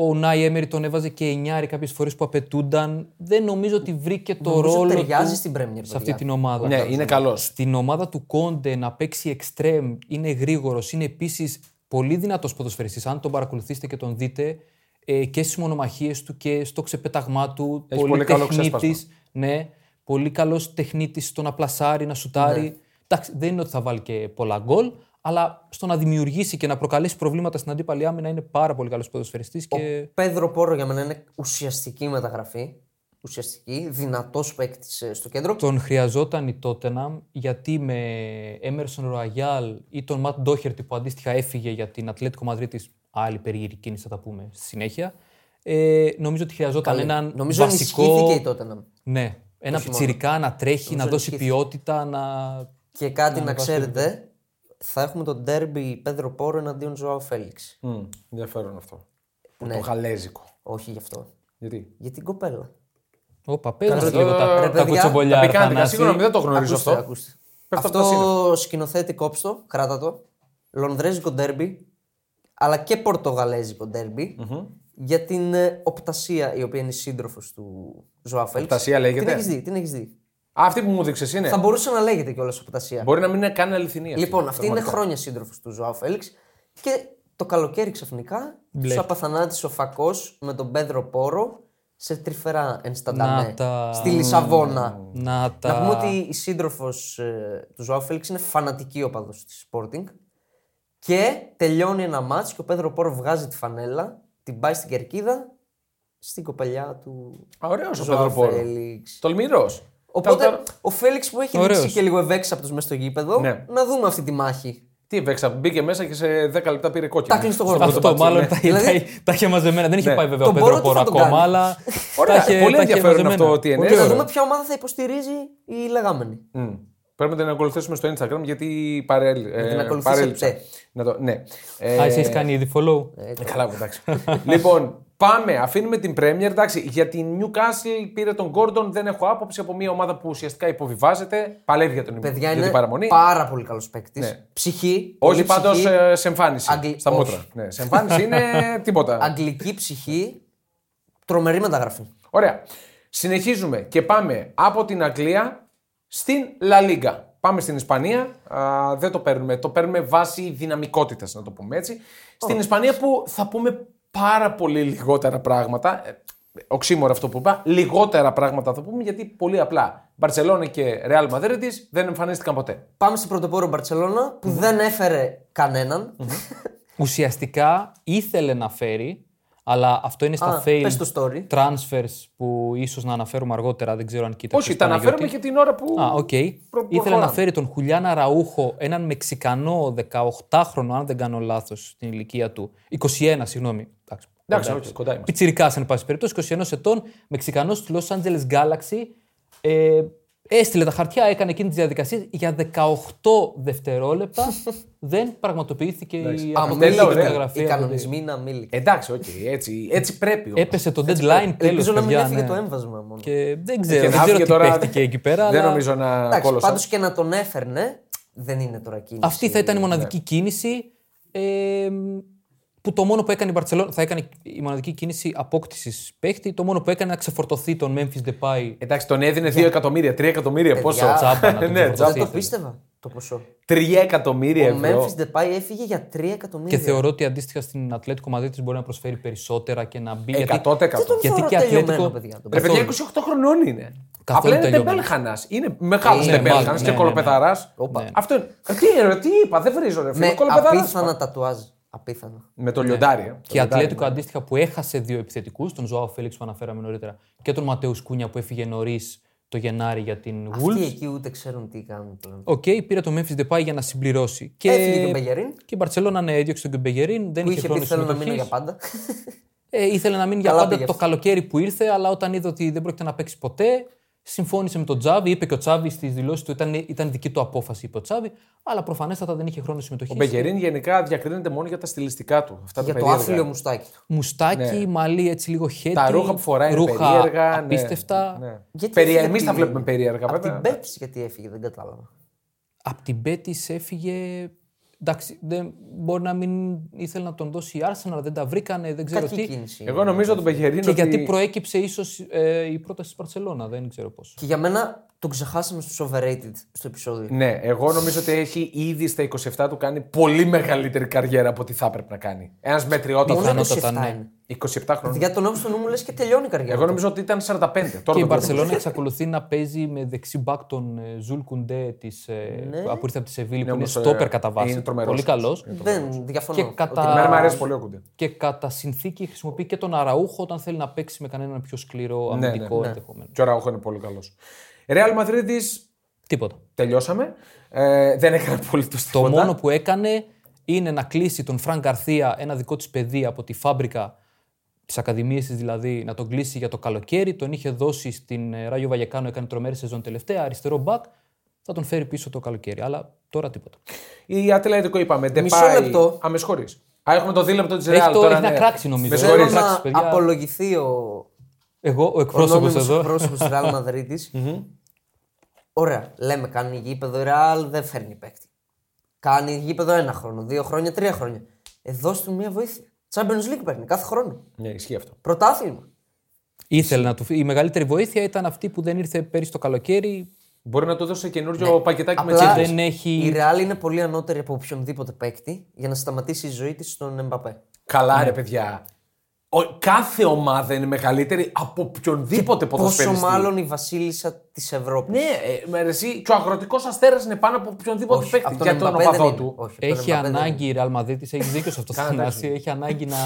Ο Νάι Έμερι τον έβαζε και εννιάρι κάποιες φορές που απαιτούνταν. Δεν νομίζω ότι βρήκε το Νομίζω ρόλο ταιριάζει του στην Premier, σε αυτή παιδιά. την ομάδα. Ναι, είναι καλός. Στην ομάδα του Κόντε να παίξει εξτρέμ, είναι γρήγορος, είναι επίσης πολύ δυνατός ποδοσφαιριστής. Αν τον παρακολουθήσετε και τον δείτε ε, και στις μονομαχίες του και στο ξεπέταγμά του. Έχει πολύ καλό τεχνίτης, Ναι, πολύ καλός τεχνίτης στο να πλασάρει, να σουτάρει. Εντάξει, δεν είναι ότι θα βάλει και πολλά γκολ, αλλά στο να δημιουργήσει και να προκαλέσει προβλήματα στην αντίπαλη άμυνα είναι πάρα πολύ καλός ποδοσφαιριστής και Πέδρο Πόρο για μένα είναι ουσιαστική μεταγραφή. Ουσιαστική, δυνατός παίκτης στο κέντρο. τον χρειαζόταν η Tottenham γιατί με Emerson Royal ή τον Ματ Ντόχερτη που αντίστοιχα έφυγε για την Ατλέτικο Μαδρίτης, άλλη περίεργη κίνηση θα τα πούμε στη συνέχεια, ε, νομίζω ότι χρειαζόταν Καλή. έναν Νομίζω βασικό... ενισχύθηκε η Tottenham. Ναι, ένα Όχι μόνο. πιτσιρικά να τρέχει, να Νομίζω δώσει ενισχύθηκε. ποιότητα, να... Και κάτι να ξέρετε, θα έχουμε τον ντέρμπι Πέδρο Πόρο εναντίον Ζωάου Φέληξ. Μμ, ενδιαφέρον αυτό. Ναι. Το γαλέζικο. Όχι γι' αυτό. Γιατί; Για την κοπέλα. Όπα, πες μας Καλά, λίγο ε, τα, ρε, τα παιδιά, κουτσομπολιά, Τα πικάντικα, Αθανάση. σίγουρα δεν το γνωρίζω ακούστε, αυτό. ακούστε. Πες το από τα σύννεφα. Αυτό σκηνοθέτη κόψτο, κράτα το. Λονδρέζικο ντέρμπι, αλλά και πορτογαλέζικο ντέρμπι, για την ε, Οπτασία, η οποία είναι σύντροφος του Ζωά Φέληξ. Οπτασία λέγεται; Την έχεις δει, την έχεις δει. Α, αυτή που μου δείξες είναι. Θα μπορούσε να λέγεται κιόλας Οπτασία. Μπορεί να μην είναι καν αληθινή. αυτή, Λοιπόν, αυτή είναι πραγματικά. χρόνια σύντροφος του Ζωάου Φέληξ και το καλοκαίρι ξαφνικά τους απαθανάτησε ο φακός με τον Πέδρο Πόρο σε τρυφερά ενστανταμέ Να τα- στη Λισαβόνα. Να τα... Να πούμε ότι η σύντροφος του Ζωάου Φέληξ είναι φανατική οπαδός της Sporting και τελειώνει ένα μάτς και ο Πέδρο Πόρο βγάζει τη φανέλα, την πάει στην κερκίδα στην κοπελιά του Α, ωραίος ο Ζωάου Πέδρο Πόρο. Φέληξ. Τολμηρός. Οπότε ο Φέληξ που έχει Ωραίος. δείξει και λίγο ευέξαπτο μέσα στο γήπεδο, Ναι. να δούμε αυτή τη μάχη. Τι βέξα, μπήκε μέσα και σε 10 λεπτά πήρε κόκκινο. Τάκλι στο γόρδο. Αυτό το μάλλον πατσί, τα, Δηλαδή- τα, τα είχε μαζεμένα. Δεν είχε Ναι. πάει βέβαια Τον ο Πέτρο Πόρο τι Πόρο θα τον ακόμα, κάνει; αλλά. Ωραία, τα είχε- πολύ τα είχε ενδιαφέρον μαζεμένα. αυτό ότι είναι. Και να ωραίο. δούμε ποια ομάδα θα υποστηρίζει η λεγάμενη. Μμ. Πρέπει να την ακολουθήσουμε στο Instagram γιατί παρέλ, ε, την ακολουθήσετε. παρέλειψα. Να το, ναι. Ε, Α, εσύ έχεις κάνει ήδη follow; ε, καλά, εντάξει. λοιπόν, πάμε. Αφήνουμε την Premier. Εντάξει, για την Newcastle πήρε τον Gordon. Δεν έχω άποψη από μια ομάδα που ουσιαστικά υποβιβάζεται. Παλεύει για, τον, Παιδιά για είναι την παραμονή. πάρα πολύ καλός παίκτης. Ναι. Ψυχή. Όχι πολύ πάντως ψυχή, σε εμφάνιση. Αγγλι- Στα όχι. μούτρα. Ναι, σε εμφάνιση είναι τίποτα. Αγγλική ψυχή. Τρομερή μεταγραφή. Ωραία. Συνεχίζουμε και πάμε από την Αγγλία στην La Liga. Πάμε στην Ισπανία. Α, δεν το παίρνουμε. Το παίρνουμε βάσει δυναμικότητας, να το πούμε έτσι. Στην Ισπανία που θα πούμε πάρα πολύ λιγότερα πράγματα. Ε, Οξύμορο αυτό που είπα. Λιγότερα πράγματα θα πούμε γιατί πολύ απλά. Μπαρσελόνα και Ρεάλ Μαδρίτης δεν εμφανίστηκαν ποτέ. Πάμε στην πρωτοπόρο Μπαρσελόνα που δεν έφερε κανέναν. Ουσιαστικά ήθελε να φέρει, αλλά αυτό είναι στα Α, failed πες το story. transfers που ίσως να αναφέρουμε αργότερα. Δεν ξέρω αν κοίταξες. Όχι, τα αναφέρουμε και την ώρα που. Α, οκ. προ- Ήθελε προχωράμε. να φέρει τον Χουλιάν Αραούχο, έναν Μεξικανό 18χρονο, αν δεν κάνω λάθος, στην ηλικία του. 21, συγγνώμη. Εντάξει, Εντάξει, όχι, κοντά είμαστε. Πιτσυρικά, εν πάση περιπτώσει, 21 ετών, Μεξικανός του Los Angeles Galaxy. Ε, έστειλε τα χαρτιά, έκανε εκείνη τη διαδικασία. Για 18 δευτερόλεπτα δεν πραγματοποιήθηκε η αμείλικτη, αποκλειστική ωραία. μεταγραφή. Οι από τη- κανονισμοί είναι αμείλικτοι. Εντάξει, οκ, έτσι, έτσι πρέπει. όμως. Έπεσε το deadline τέλος. Ελπίζω να μην έφυγε το έμβασμα μόνο. Και δεν ξέρω, Και δεν να ξέρω φύγε τι τώρα- παίχτηκε εκεί πέρα. Δεν αλλά νομίζω να Εντάξει, κόλωσα. πάντως και να τον έφερνε δεν είναι τώρα κίνηση. Αυτή θα ήταν η μοναδική κίνηση ε, που το μόνο που έκανε η Μπαρσελόνα θα έκανε η μοναδική κίνηση απόκτησης παίχτη. Το μόνο που έκανε να ξεφορτωθεί τον Memphis Depay. Εντάξει, τον έδινε 2 εκατομμύρια, 3 εκατομμύρια. Πόσο; Τσάμπα να τον ναι, ξεφορτωθεί. τσάμπα. Δεν το πίστευα το ποσό. 3 εκατομμύρια Ο ευρώ. Memphis Depay έφυγε για 3 εκατομμύρια. Και θεωρώ ότι αντίστοιχα στην Ατλέτικο Μαδρίτη μπορεί να προσφέρει περισσότερα και να μπει. 100%. Δεν τον γιατί θεωρώ και τελειωμένο, Ατλέτικο- παιδιά. τον Ρε παιδιά, Καθόλου. 28 χρονών είναι. Καθόλου Απλά είναι τελειωμένο. τεμπέλχανα. Είναι μεγάλος Είναι τεμπέλχανα μάλλον, και ναι, ναι, κωλοπαιδαράς. Όπα. Αυτό είναι. Ε, Τι, ρε, τι είπα, δεν βρίζω ρε φίλε. Με Κωλοπαιδαράς. απίθανα τατουάζ. Απίθανα. Με το λιοντάρι. ε. Το Και η λιοντάρι, Ατλέτικο ναι. αντίστοιχα που έχασε δύο επιθετικούς, τον Ζοάο Φέλιξ που αναφέραμε νωρίτερα και τον Ματέους Κούνια που έφυγε νωρίς το Γενάρη για την Αυτοί Wolves. εκεί ούτε ξέρουν τι κάνουν πλέον. Οκ, πήρε το Memphis Depay για να συμπληρώσει. Και, Έφυγε και ο Μπεγερίν. Και η Μπαρσελόνα ναι, έδιωξε τον Μπεγερίν. Δεν Που είχε είχε χρόνο πει θέλω να μείνω συμμετοχής. για πάντα. Ε, ήθελε να μείνει για Καλά πάντα πήγε το αυτό. καλοκαίρι που ήρθε, αλλά όταν είδε ότι δεν πρόκειται να παίξει ποτέ, συμφώνησε με τον Τζάβι. Είπε και ο Τσάβι στις δηλώσεις του ήταν, ήταν δική του απόφαση, είπε ο Τσάβι, αλλά προφανέστατα δεν είχε χρόνο συμμετοχής. Ο Μπεγκερίν γενικά διακρίνεται μόνο για τα στιλιστικά του. Αυτά Για τα το περίεργα. άθλιο μουστάκι του. Μουστάκι, μαλλί έτσι λίγο χέτι. Τα ρούχα που φοράει είναι ρούχα περίεργα. ναι, Απίστευτα. Ναι. Γιατί Περί... έφυγε Εμείς από τα τη- βλέπουμε περίεργα, Από βέβαια. την Πέτση γιατί έφυγε, δεν κατάλαβα. Απ' την Πέτη έφυγε. Εντάξει, δεν, μπορεί να μην ήθελε να τον δώσει η Arsenal, δεν τα βρήκανε, δεν ξέρω Κακή τι. κίνηση. Εγώ νομίζω τον Μπεγερίν. Και ότι... γιατί προέκυψε ίσως ε, η πρόταση της Μπαρσελόνα, δεν ξέρω πώς. Και για μένα τον ξεχάσαμε στους overrated στο επεισόδιο. Ναι, εγώ νομίζω ότι έχει ήδη στα 27 του κάνει πολύ μεγαλύτερη καριέρα από ό,τι θα έπρεπε να κάνει. Ένας μετριότατος. Μόνο πιθανότατα, 27 ναι. είναι. 27 χρόνια. Για τον νόμο στο νου μου λες και τελειώνει η καριέρα. Εγώ του. νομίζω ότι ήταν 45. Τώρα Και η το βρήκα. Μπαρσελόνα εξακολουθεί να παίζει με δεξί μπακ τον ε, Ζουλ Κουντέ της, ε, Ναι. που ήρθε από τη Σεβίλη, που είναι όμως, ε, στόπερ κατά βάση. είναι τρομερός. Πολύ καλός. Δεν διαφωνώ. Και κατά- Ότι- Εμένα μου αρέσει πολύ ο Κουντέ. Και κατά συνθήκη χρησιμοποιεί και τον Αραούχο όταν θέλει να παίξει με κανέναν πιο σκληρό Ναι, αμυντικό ναι, ναι. ενδεχομένο. Και ο Αραούχο είναι πολύ καλός. Ρεάλ Μαδρίτη, Τίποτα. τελειώσαμε. Ε, δεν έκανε πολύ το Το μόνο που έκανε είναι να κλείσει τον Φραν Γκαρθία, ένα δικό της παιδί από τη φάμπρικα της Ακαδημίας της δηλαδή, να τον κλείσει για το καλοκαίρι. Τον είχε δώσει στην ε, Ράγιο Βαγιεκάνο, έκανε τρομερή σεζόν τελευταία, αριστερό μπακ. Θα τον φέρει πίσω το καλοκαίρι. Αλλά τώρα τίποτα. Η Ατλέτικο είπαμε. Μισό Ντεπάι, λεπτό. Α, με συγχωρείς. Α, έχουμε το δίλεπτο της Έχει Ρεάλ. το- τώρα, έχει να ναι. κράξει, νομίζω. Με Θέλω Θέλω συγχωρείς. εντάξει, να παιδιά. απολογηθεί ο, Εγώ, ο ο εκπρόσωπο νόμιμος εδώ. εκπρόσωπος της Real Madrid. Ωραία, λέμε κάνει γήπεδο η Real, δεν φέρνει παίκτη. Κάνει γήπεδο ένα χρόνο, δύο χρόνια, τρία χρόνια. Ε, δώσ' του μια βοήθεια. Champions League παίρνει κάθε χρόνο. Ναι, ισχύει αυτό. Πρωτάθλημα. Ήθελε να του φύγει. Η μεγαλύτερη βοήθεια ήταν αυτή που δεν ήρθε πέρυσι το καλοκαίρι. Μπορεί να του δώσει καινούριο πακετάκι με Ναι. Απλά τσίπρες. δεν έχει- η Real είναι πολύ ανώτερη από οποιονδήποτε παίκτη για να σταματήσει η ζωή της στον Εμπαπέ. Καλά, Ναι. ρε παιδιά. Ο, κάθε ομάδα είναι μεγαλύτερη από οποιονδήποτε Πόσο ποδοσφαιριστή. μάλλον η βασίλισσα της Ευρώπης. Ναι, ε, με εσύ, και ο αγροτικός αστέρας είναι πάνω από οποιονδήποτε Όχι, παίκτη. από τον Για τον Εμπαπέ δεν οπαδό είναι. του. Όχι, από τον Έχει Εμπαπέ δεν ανάγκη η Real Madrid, έχεις δίκιο σε αυτό το Κάνα Θανάση. Έχει ανάγκη να,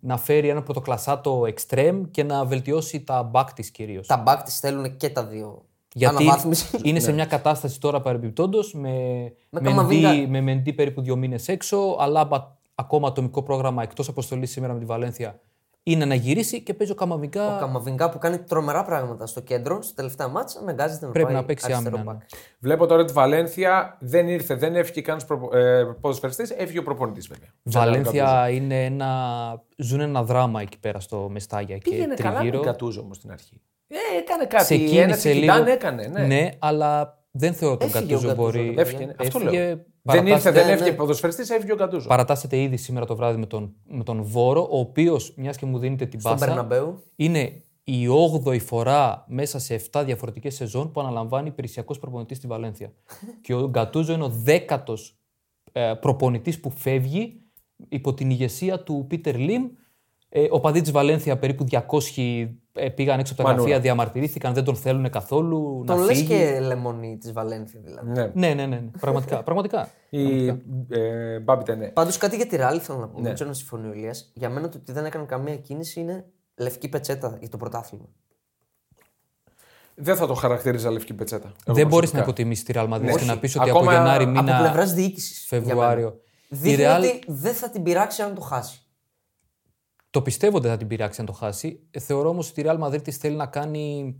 να φέρει ένα πρωτοκλασσάτο εξτρέμ και να βελτιώσει τα back της κυρίως. Τα μπακ της θέλουν και τα δύο. Γιατί Αναβάθμιση. είναι σε μια κατάσταση τώρα παρεμπιπτόντως με, Με Μεντί, Καμαβίγκα. με Μεντί περίπου δύο μήνες έξω. Αλλά ακόμα ατομικό πρόγραμμα εκτός αποστολής σήμερα με τη Βαλένθια είναι να γυρίσει και παίζει ο Καμαβικά. Ο Καμαβινγκά που κάνει τρομερά πράγματα στο κέντρο, στα τελευταία μάτσα, αναγκάζεται να Πρέπει πάει να παίξει αριστερό άμυνα, μπακ. Βλέπω τώρα τη Βαλένθια δεν ήρθε, δεν έφυγε κανένα προπο... ε, ποδοσφαιριστής, έφυγε ο προπονητής βέβαια. Βαλένθια είναι ένα. ζουν ένα δράμα εκεί πέρα στο Μεστάγια και Πήγαινε καλά με τριγύρω. τον Κατούζο όμως στην αρχή. Ε, έκανε κάτι. Ξεκίνησε ένα τσικιτάν λίγο. έκανε. Ναι. αλλά δεν θεωρώ τον Έφυγε ο Κατούζο Γκατούζο, μπορεί. ρε Έφυγε, ναι. αυτό λέω. Έφυγε, Δεν ήρθε, παρατάσσεται- δεν ναι, έφυγε ναι. ποδοσφαιριστής, έφυγε ο Κατούζο. Παρατάσσεται ήδη σήμερα το βράδυ με τον, με τον Βόρο, ο οποίος, μιας και μου δίνετε την Στον πάσα, Μπερναμπέου. είναι η 8η φορά μέσα σε 7 διαφορετικές σεζόν που αναλαμβάνει υπηρεσιακός προπονητής στη Βαλένθια. και ο Γκατούζο είναι ο 10ο προπονητής που φεύγει υπό την ηγεσία του Πίτερ Λιμ. Ε, ο παδί της Βαλένθια, περίπου 200 ε, πήγαν έξω από τα Μανούρα. γραφεία, διαμαρτυρήθηκαν, δεν τον θέλουν καθόλου. Τον να λες φύγει. και λεμονί της Βαλένθια δηλαδή. Ναι. Ναι, ναι, ναι, ναι. Πραγματικά. πραγματικά. Η ε, Μπάμπιτα, ναι. Πάντως κάτι για τη Ράλη θέλω να πω. Δεν ξέρω να συμφωνεί ο Ηλίας. Για μένα το ότι δεν έκανε καμία κίνηση είναι λευκή πετσέτα για το πρωτάθλημα. Δεν θα το χαρακτήριζα λευκή πετσέτα. Εγώ δεν μπορείς να προσωπικά. υποτιμήσεις τη Real Madrid Ναι. και να πεις Όχι. ότι Ακόμα από Γενάρη Από μήνα. πλευράς διοίκησης. Φεβρουάριο. Η Δείχνει Real- ότι δεν θα την πειράξει αν το χάσει. Το πιστεύω ότι θα την πειράξει αν το χάσει. Ε, Θεωρώ όμως ότι η Real Madrid της θέλει να κάνει,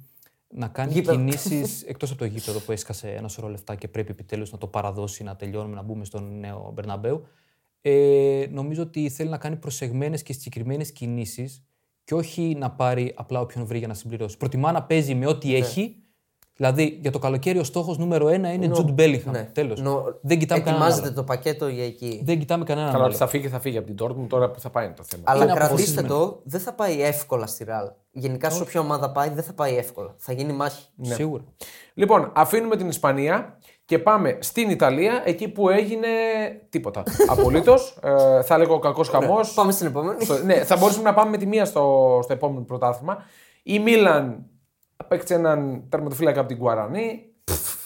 να κάνει Γήπεδο. κινήσεις εκτός από το γήπεδο που έσκασε ένα σωρό λεφτά και πρέπει επιτέλους να το παραδώσει, να τελειώνουμε, να μπούμε στον νέο Μπερναμπέου. Ε, νομίζω ότι θέλει να κάνει προσεγμένες και συγκεκριμένες κινήσεις και όχι να πάρει απλά όποιον βρει για να συμπληρώσει. Προτιμά να παίζει με ό,τι έχει. Δηλαδή για το καλοκαίρι ο στόχος νούμερο ένα είναι Νο- Jude Bellingham. ναι. Τέλος. Νο- Δεν κοιτάμε κανέναν Ετοιμάζεται άλλο. το πακέτο για εκεί. Δεν κοιτάμε κανέναν Καλά, ότι άλλο. θα φύγει, θα φύγει από την Dortmund τώρα που θα πάει είναι το θέμα. Αλλά Είναι κρατήστε αποφασισμένο. το, δεν θα πάει εύκολα στη Ραλ. Γενικά, σε όποια ομάδα πάει, δεν θα πάει εύκολα. Θα γίνει μάχη. Σίγουρα. Λοιπόν, αφήνουμε την Ισπανία και πάμε στην Ιταλία, εκεί που έγινε τίποτα. Απολύτως. ε, θα λέγω ο κακός χαμός. Πάμε στην επόμενη. ναι, θα μπορούσαμε να πάμε με τη μία στο, στο επόμενο πρωτάθλημα. Η Μίλαν απέκτησε έναν τερματοφύλακα από την Guarani.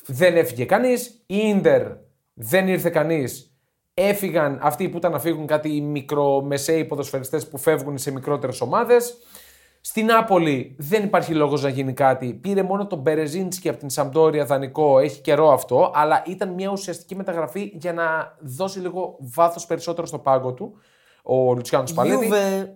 δεν έφυγε κανείς. Η Ίντερ δεν ήρθε κανείς. Έφυγαν αυτοί που ήταν να φύγουν κάτι μικρομεσαίοι ποδοσφαιριστές που φεύγουν σε μικρότερες ομάδες. Στην Νάπολη δεν υπάρχει λόγος να γίνει κάτι. Πήρε μόνο τον Μπερεζίνσκι από την Σαμπτόρια δανεικό, έχει καιρό αυτό, αλλά ήταν μια ουσιαστική μεταγραφή για να δώσει λίγο βάθος περισσότερο στο πάγκο του ο Λουτσιάνος Σπαλέτη. Γιούβε.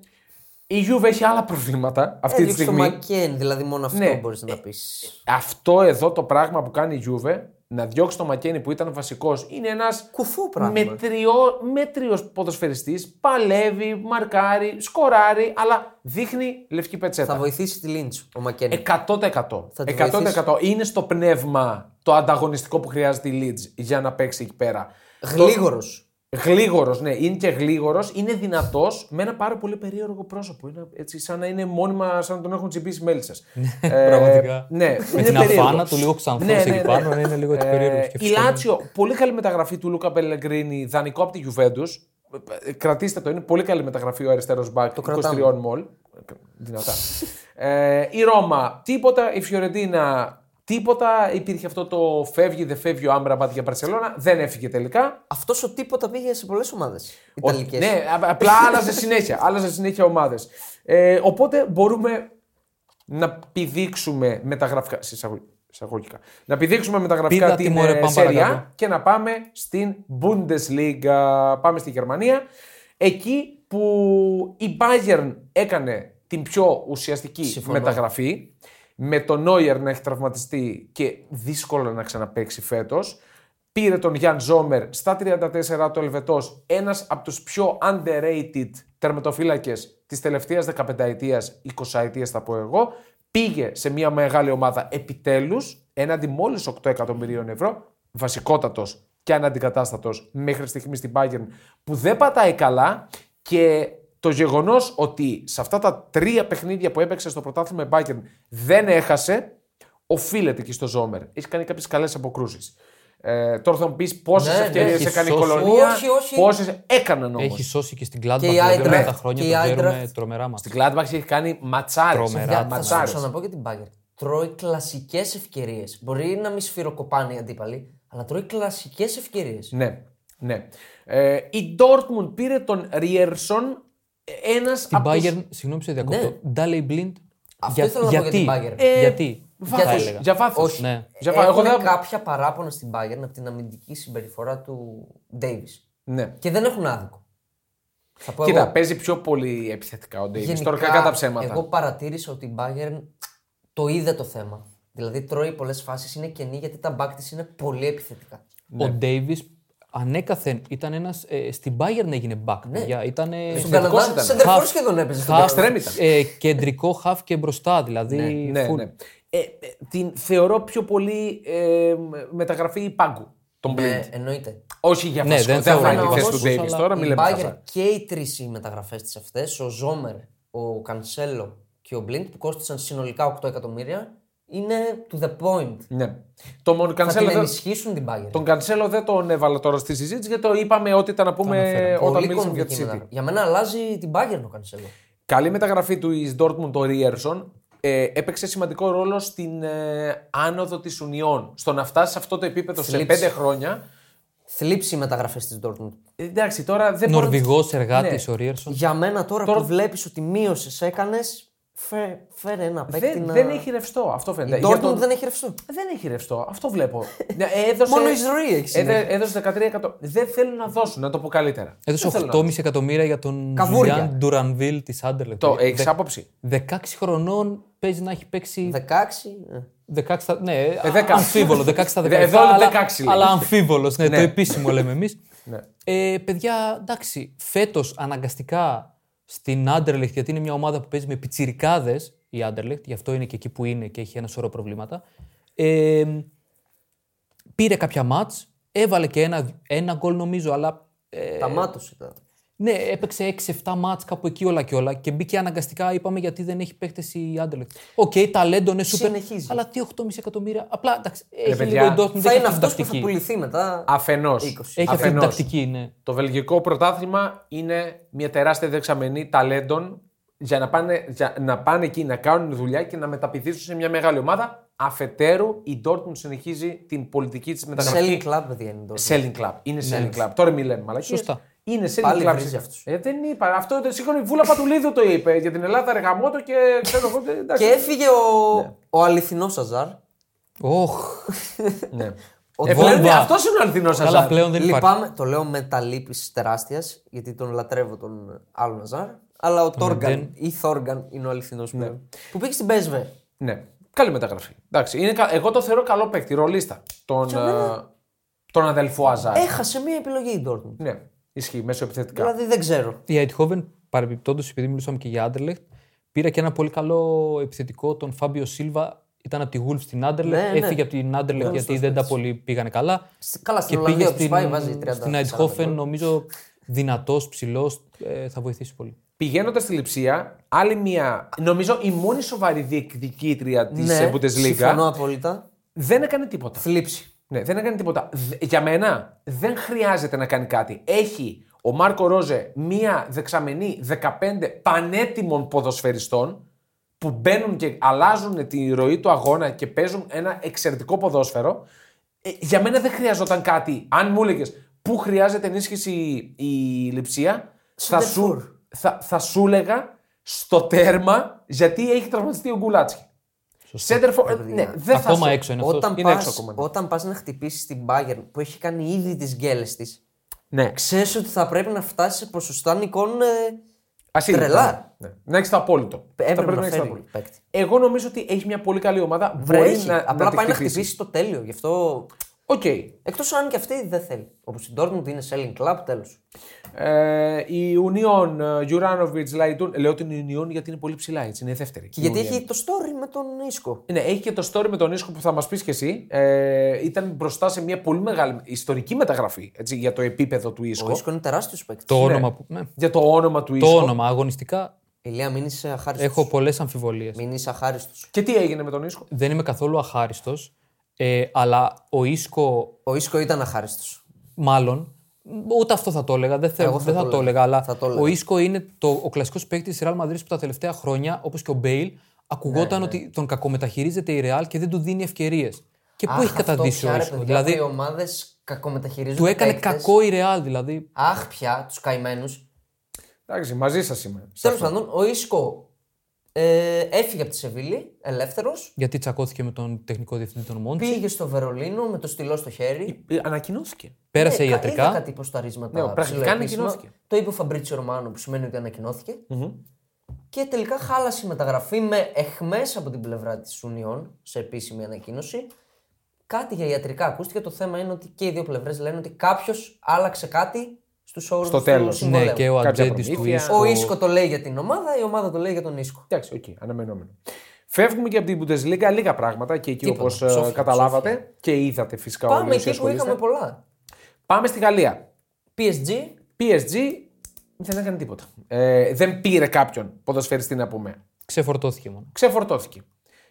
Η Γιούβε έχει άλλα προβλήματα αυτή τη Έδειξε το στιγμή. Μακέν, δηλαδή μόνο αυτό Ναι. μπορείς να πεις. Αυτό εδώ το πράγμα που κάνει η Γιούβε, να διώξει τον Μακένι που ήταν βασικός, είναι ένας Κουφού πράγμα. μετριό, μέτριος ποδοσφαιριστής, παλεύει, μαρκάρει, σκοράρει, αλλά δείχνει λευκή Θα πετσέτα. βοηθήσει τη Λίντσο ο Μακέν. 100%. Θα τη 100%. Είναι στο πνεύμα το ανταγωνιστικό που χρειάζεται η Leeds για να παίξει εκεί πέρα. Γλίγορος. Γλίγορος, ναι, είναι και γλίγορος, είναι δυνατός με ένα πάρα πολύ περίεργο πρόσωπο. Είναι έτσι, σαν να είναι μόνιμα, σαν να τον έχουν τσιμπήσει μέλισσες. Πραγματικά. ναι, Με είναι την περίεργος. αφάνα του, λίγο ξανθός Ναι, ναι, εκεί ναι. πάνω, είναι λίγο έτσι περίεργος. Ε, η Λάτσιο, πολύ καλή μεταγραφή του Λούκα Πελεγκρίνη, δανεικό από τη Juventus. Ε, Κρατήστε το, είναι πολύ καλή μεταγραφή ο αριστερός μπακ 23 κρατάμε. μολ. Δυνατά. ε, η Ρώμα, τίποτα. Η Φιωρεντίνα, τίποτα. Υπήρχε αυτό το φεύγει, δεν φεύγει ο Άμπραμπατ για Παρσελώνα. Δεν έφυγε τελικά. Αυτός ο τίποτα πήγε σε πολλές ομάδες. Ο- Ιταλικές. Ναι, α- απλά άλλαζε συνέχεια. Άλλαζε συνέχεια ομάδες. Ε, οπότε μπορούμε να πηδήξουμε μεταγραφικά. σε εισαγω- εισαγωγικά. Να πηδήξουμε μεταγραφικά Πήδα, την Τιμώρε, ε, πάμε Serie A παρακάτω. και να πάμε στην Bundesliga. Πάμε στη Γερμανία. Εκεί που η Bayern έκανε την πιο ουσιαστική Συμφωνώ. μεταγραφή με τον Νόιερ να έχει τραυματιστεί και δύσκολο να ξαναπαίξει φέτος. Πήρε τον Γιάν Ζόμερ στα 34 του Ελβετός, ένας από τους πιο underrated τερματοφύλακες της τελευταίας 15 ετίας, 20 ετίας θα πω εγώ. Πήγε σε μια μεγάλη ομάδα επιτέλους, έναντι μόλις 8 εκατομμυρίων ευρώ, βασικότατος και αναντικατάστατος μέχρι στιγμής στην Bayern που δεν πατάει καλά και το γεγονός ότι σε αυτά τα τρία παιχνίδια που έπαιξε στο πρωτάθλημα η Bayern δεν έχασε, οφείλεται και στο Ζόμερ. Έχεις κάνει κάποιες καλές αποκρούσεις. Ε, τώρα θα μου πεις πόσες Ναι, ναι, ευκαιρίες έχει έκανε η σώσει. κολονία. Όχι, όχι. Πόσες έκαναν όμως. Έχει σώσει και στην Gladbach Και η δηλαδή, Eintracht- με τα χρόνια και η το ξέρουμε Eintracht- τρομερά μας. Στην Gladbach έχει κάνει ματσάρες. Τρομερά. Για, θα σου το Ματσάρες. ξαναπώ για την Bayern. Τρώει κλασικές ευκαιρίες. Μπορεί να μην σφυροκοπάνε οι αντίπαλοι, αλλά τρώει κλασικές ευκαιρίες. Ναι, ναι. Ε, η Dortmund πήρε τον Ριέρσον, ένας Την από τους- Bayern, συγγνώμη που σε διακόπτω, Ντάλεϊ Blind. Αυτό ήθελα να πω για γιατί, την Bayern. Ε, γιατί, βάθος, θα έλεγα. Για βάθος. Όχι. Ναι. Για βάθος. Έχουν Εγώ δεν- κάποια παράπονα στην Bayern από την αμυντική συμπεριφορά του Davis. Ναι. Και δεν έχουν άδικο. Θα πω Κοίτα, εγώ, παίζει πιο πολύ επιθετικά ο Ντέιβι. γενικά, Τώρα κακά τα ψέματα. Εγώ παρατήρησα ότι η Bayern το είδε το θέμα. Δηλαδή τρώει πολλές φάσεις, είναι κενή γιατί τα back της είναι πολύ επιθετικά. Ναι. Ο Ντέιβι ανέκαθεν ήταν ένας. Ε, στην Bayern έγινε back. Ναι. παιδιά. Ήταν. Στον Θετικός Καναδά, ήταν. σε τερφόρ Half- σχεδόν έπαιζε. στον half, Extreme ήταν. ε, κεντρικό half και μπροστά. Δηλαδή. Ναι, full. ναι. Ε, ε, την θεωρώ πιο πολύ ε, μεταγραφή πάγκου. Τον Ναι, Blind. εννοείται. Όχι για Ναι, βασικό. δεν δεν θεωρώ θα είναι ότι τη θέση όμως, του Ντέιβι αλλά τώρα, μην η λέμε Bayern χαζά. και οι τρεις οι μεταγραφές της αυτές, ο Ζόμερ, ο Κανσέλο και ο Μπλίντ, που κόστησαν συνολικά 8 εκατομμύρια, είναι to the point. Ναι. Το μόνο Θα Κανσέλο την δεν- ενισχύσουν την Bayern. Τον Κανσέλο δεν τον έβαλα τώρα στη συζήτηση γιατί το είπαμε ότι ήταν να πούμε αναφέραμε. όταν Πολύ μίλησαμε για τη κομβική City. μεταγραφή. Για μένα αλλάζει την Bayern ο Κανσέλο. Καλή μεταγραφή του εις Dortmund ο Ρίερσον. Ε, έπαιξε σημαντικό ρόλο στην ε, άνοδο της Ουνιών. Στο να φτάσει σε αυτό το επίπεδο σε Θλίψη. πέντε χρόνια. Θλίψει οι μεταγραφές της Dortmund. Ε, εντάξει, τώρα δεν μπορώ να- Νορβηγός εργάτης Ναι. ο Ρίερσον. Για μένα τώρα, Τώρα- που βλέπεις ότι μείωσες, έκανες. Φέ, φέρε ένα παίκτη Δεν, να... δεν έχει ρευστό. Αυτό Η φαίνεται. Dortmund Για τον- δεν έχει ρευστό. Δεν έχει ρευστό. Αυτό βλέπω. Ναι, έδωσε... Μόνο η ζωή έχει έδε- συνέχεια. Έδωσε 13 εκατομμύρια. Δεν θέλουν να δώσουν, να το πω καλύτερα. Έδωσε Δεν θέλουν να 8,5 εκατομμύρια για τον Καβούρια. Ζουλιάν Ντουρανβίλ της Άντερλετ. Το έχεις άποψη; 16 χρονών παίζει να έχει παίξει 16. ε. 16 στα... Ναι, Ε, 16. αμφίβολο. 16 στα 17. Εδώ είναι αλλά, 16 λέει. αλλά αμφίβολος. Ναι, Ναι. το επίσημο λέμε εμείς. Ναι. ε, παιδιά, εντάξει, φέτος αναγκαστικά στην Άντερλεχτ, γιατί είναι μια ομάδα που παίζει με πιτσιρικάδες η Άντερλεχτ, γι' αυτό είναι και εκεί που είναι και έχει ένα σωρό προβλήματα. Ε, πήρε κάποια ματς, έβαλε και ένα, ένα γκολ νομίζω, αλλά ε, Τα μάτωσε τα. Ναι, έπαιξε 6-7 ματς κάπου εκεί όλα και όλα και μπήκε αναγκαστικά, είπαμε, γιατί δεν έχει παίχτες η Άντερλεχτ. Οκ, ταλέντο είναι σούπερ, Συνεχίζεις. αλλά τι 8,5 εκατομμύρια. Απλά εντάξει, έχει παιδιά, λίγο η Dortmund, Θα έχει είναι αυτή την αυτός που θα τακτική. πουληθεί μετά. Αφενός. 20. Έχει αυτή την Αφενός. τακτική, ναι. Το βελγικό πρωτάθλημα είναι μια τεράστια δεξαμενή ταλέντων για να πάνε, για να πάνε εκεί να κάνουν δουλειά και να μεταπηδήσουν σε μια μεγάλη ομάδα. Αφετέρου, η Dortmund συνεχίζει την πολιτική της μεταγραφή. Selling club, παιδιά είναι τώρα. Selling club. Είναι selling club. Τώρα μην λέμε μαλακίες. Σωστά. Είναι selling Πάλι club. βρίζει αυτούς. Ε, δεν είπα. Αυτό το σίγουρα η Βούλα Πατουλίδου το είπε. Για την Ελλάδα ρεγαμότο και ξέρω εγώ. ε, εντάξει. Και έφυγε ο, ο αληθινός Αζάρ. Οχ, Ναι. Ο Ε, Βόλβα. πλέον, αυτός είναι ο αληθινός καλά Αζάρ. πλέον δεν υπάρχει. Λυπάμαι, το λέω με τα λύπης τεράστιας, γιατί τον λατρεύω τον άλλον Αζάρ. Αλλά ο Τόργαν Μεντέν. ή Θόργαν είναι ο αληθινός Ναι. πλέον. Που πήγε στην PSV. Ναι. Καλή μεταγραφή. Εντάξει, είναι, κα- εγώ το θεωρώ καλό παίκτη, ρολίστα. Τον, ε, τον αδελφό Αζάρ. Έχασε μία επιλογή η Dortmund. Ναι, ισχύει μέσω επιθετικά. Δηλαδή δεν ξέρω. Η Αιτχόβεν, παρεμπιπτόντως, επειδή μιλούσαμε και για Άντερλεχτ, πήρα και ένα πολύ καλό επιθετικό, τον Φάμπιο Σίλβα, ήταν από τη Wolves στην Άντερλε. Ναι, ναι. Έφυγε από την Άντερλε γιατί δεν τα πολύ πήγανε καλά. Σ- Καλά, στην και Ολλανδία πήγε όπως στην, πάει, βάζει 30, στην 40 Eindhoven, γκολ. νομίζω δυνατός, ψηλός. θα βοηθήσει πολύ. Πηγαίνοντας στη Λιψία, άλλη μια. Νομίζω η μόνη σοβαρή διεκδικήτρια της Ναι, Bundesliga συμφωνώ απόλυτα. δεν έκανε τίποτα. Θλίψη. Ναι, δεν έκανε τίποτα. Δ- Για μένα δεν χρειάζεται να κάνει κάτι. Έχει ο Μάρκο Ρόζε μία δεξαμενή 15 πανέτοιμων ποδοσφαιριστών που μπαίνουν και αλλάζουν τη ροή του αγώνα και παίζουν ένα εξαιρετικό ποδόσφαιρο. Ε, για μένα δεν χρειαζόταν κάτι. Αν μου έλεγες πού χρειάζεται ενίσχυση η λειψία, θα σου, Σεντερφόρ. θα, θα σου έλεγα στο τέρμα γιατί έχει τραυματιστεί ο Γκουλάτσι. Σέντερφο, ε, ναι, δεν θα Ακόμα σου- έξω είναι αυτό. Όταν Είναι πας, έξω ακόμα. ναι. όταν πας να χτυπήσεις την Bayern που έχει κάνει ήδη τις γκέλες της, Ναι. ξέρεις ότι θα πρέπει να φτάσεις σε ποσοστά νικών. Ε, Ασύλληπτα. Τρελά. Ναι. Να έχεις το απόλυτο. Έπρεπε Θα πρέπει να έχεις το φέρει απόλυτο. παίκτη. Εγώ νομίζω ότι έχει μια πολύ καλή ομάδα. βρε, Μπορείς έχει. να, Απλά τη πάει να χτυπήσεις. χτυπήσει το τέλειο. Γι' αυτό. Οκ. Εκτός αν και αυτή δεν θέλει. Όπως η Dortmund είναι selling club, τέλος. Ε, η Union Juranovic, Laidouni. Λέω την Union γιατί είναι πολύ ψηλά έτσι. Είναι η δεύτερη. Και Η γιατί Union. έχει το story με τον Ίσκο. Ναι, έχει και το story με τον Ίσκο που θα μας πεις και εσύ. Ε, ήταν μπροστά σε μια πολύ μεγάλη ιστορική μεταγραφή έτσι, για το επίπεδο του Ο Ίσκο. Ίσκο είναι τεράστιος παίκτης. Το όνομα που. Ναι. Για το όνομα του Το Ίσκο. όνομα. Αγωνιστικά Ηλία, μην είσαι αχάριστος. έχω πολλές αμφιβολίες. Μην είσαι αχάριστος. Και τι έγινε με τον Ίσκο. Δεν είμαι καθόλου αχάριστος. Ε, αλλά ο Ίσκο, Ο Ίσκο ήταν αχάριστος. μάλλον. Ούτε αυτό θα το έλεγα. Δεν, θέλω, Εγώ θα δεν θα το το έλεγα. έλεγα. Αλλά Θα το έλεγα. ο Ίσκο είναι το, ο κλασικός παίκτης της Real Madrid που τα τελευταία χρόνια, όπως και ο Μπέιλ, ακουγόταν Ναι, ότι τον κακομεταχειρίζεται η Real και δεν του δίνει ευκαιρίες. Και πού έχει καταδύσει ο Ίσκο. Δηλαδή, Δηλαδή, οι ομάδες κακομεταχειρίζονται. του έκανε παίκτες. κακό η Real. Δηλαδή, Αχ, πια τους καημένους. Εντάξει, μαζί σας είμαι. σε Τέλος αυτό. πάντων, ο Ίσκο ε, έφυγε από τη Σεβίλη ελεύθερος. γιατί τσακώθηκε με τον τεχνικό διευθυντή των Μόντσι. Πήγε στο Βερολίνο με το στυλό στο χέρι. Ε, Ανακοινώθηκε. Πέρασε Ε, κα- Είδα ιατρικά. κάτι ποσταρίσματα. Ναι, πρακτικά ψηλοεπίσημα. ανακοινώθηκε. Το είπε ο Φαμπρίτσιο Ρωμάνο που σημαίνει ότι ανακοινώθηκε. Και τελικά χάλασε η μεταγραφή με εχμές από την πλευρά της Union σε επίσημη ανακοίνωση. Κάτι για ιατρικά ακούστηκε. Το θέμα είναι ότι και οι δύο πλευρές λένε ότι κάποιος άλλαξε κάτι στους όρους Στο του τέλος. συμβολαίου. Ναι, και ο Κάποια ατζέντης του προμήθεια. Ίσκο. Ο Ίσκο το λέει για την ομάδα, η ομάδα το λέει για τον Ίσκο. Εντάξει, οκ, αναμενόμενο. Φεύγουμε και από την Bundesliga λίγα πράγματα και εκεί Τίποτα. όπως Ψόφια, καταλάβατε και είδατε φυσικά Πάμε όλοι όσοι εκεί που ασχολείστε. είχαμε πολλά. Πάμε στη Γαλλία. PSG, PSG δεν έκανε τίποτα. Ε, δεν πήρε κάποιον ποδοσφαιριστή να πούμε. Ξεφορτώθηκε μόνο. Ξεφορτώθηκε.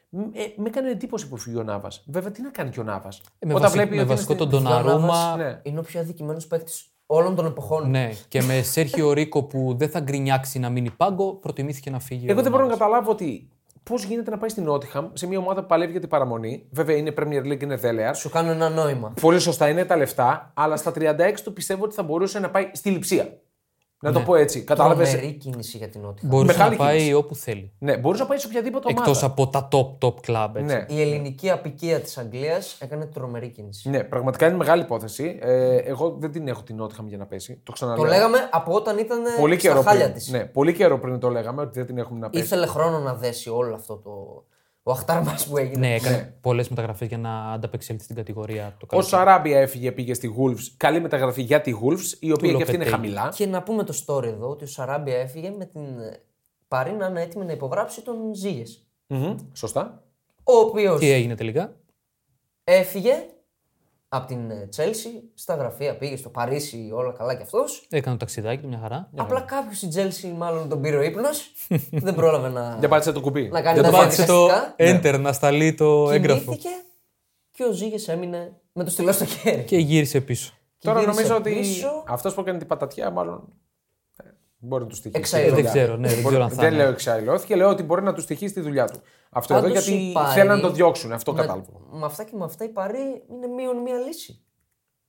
Μ, Ε, με έκανε εντύπωση που φύγει ο Νάβα. Βέβαια, τι να κάνει και ο Νάβα. Ε, με βασι- με ότι είναι βασικό στην- τον Ντοναρούμα. Ναι. είναι ο πιο αδικημένος παίκτης όλων των εποχών. Ναι, και με Σέρχιο Ρίκο που δεν θα γκρινιάξει να μείνει πάγκο, προτιμήθηκε να φύγει. Εγώ ο δεν μπορώ να Νάβας. καταλάβω ότι πώς γίνεται να πάει στην Νότιχαμ σε μια ομάδα που παλεύει για την παραμονή. Βέβαια είναι Premier League, είναι δέλεαρ. Σου κάνω ένα νόημα. Πολύ σωστά είναι τα λεφτά, αλλά στα 36 του πιστεύω ότι θα μπορούσε να πάει στη λειψία. Να το πω έτσι. Κατάλαβες; Τρομερή κίνηση για την Νότια. Μπορούσε Μεγάλη να πάει κίνηση. όπου θέλει. Ναι, μπορούσε να πάεις σε οποιαδήποτε ομάδα. Εκτό από τα top top club. Έτσι. Ναι. Η ελληνική απικία της Αγγλίας έκανε τρομερή κίνηση. ναι, πραγματικά είναι μεγάλη υπόθεση. Ε, εγώ δεν την έχω την Νότιχαμ για να πέσει. Το ξαναλέω. Το λέγαμε από όταν ήταν πολύ στα καιρό χάλια πριν. της. Ναι, πολύ καιρό πριν το λέγαμε ότι δεν την έχουμε να πέσει. Ήθελε χρόνο να δέσει όλο αυτό το. Ο αχτάρμα που έγινε. Ναι, έκανε πολλές μεταγραφές για να ανταπεξέλθει στην κατηγορία το Ο καλοκαίρι. Σαράμπια έφυγε, πήγε στη Wolves. Καλή μεταγραφή για τη Wolves, η οποία και αυτή είναι Λοπετέγι. χαμηλά. Και να πούμε το story εδώ ότι ο Σαράμπια έφυγε με την ε, Παρή να είναι έτοιμη να υπογράψει τον Ζήγες. Μμμ, Σωστά. Ο οποίος Τι έγινε τελικά; έφυγε από την ε, Chelsea στα γραφεία, πήγε στο Παρίσι, όλα καλά κι αυτός. Έκανε το ταξιδάκι του μια χαρά. Απλά κάποιος στην Chelsea μάλλον τον πήρε ο ύπνος. δεν πρόλαβε να, Για πάτησε το κουμπί. να κάνει Δεν τα το πάτησε το διαδικαστικά. enter να σταλεί το έγγραφο. Κοιμήθηκε και ο Ζήγες έμεινε με το στυλό στο χέρι. Και γύρισε πίσω. Και Τώρα γύρισε νομίζω ότι πίσω. αυτός που έκανε την πατατιά, μάλλον. Ε, Μπορεί να του στοιχήσει. Εξαϊλώθηκε. Δεν ξέρω, ναι, δεν Μπορεί- ξέρω αν θα Δεν είναι. λέω εξαϊλώθηκε, λέω ότι μπορεί να του στοιχήσει τη δουλειά του. Αυτό εδώ Πάντως γιατί η Πάρη θέλουν να το διώξουν. Αυτό με- κατάλαβα. Με αυτά και με αυτά η Παρή είναι μείον μία λύση.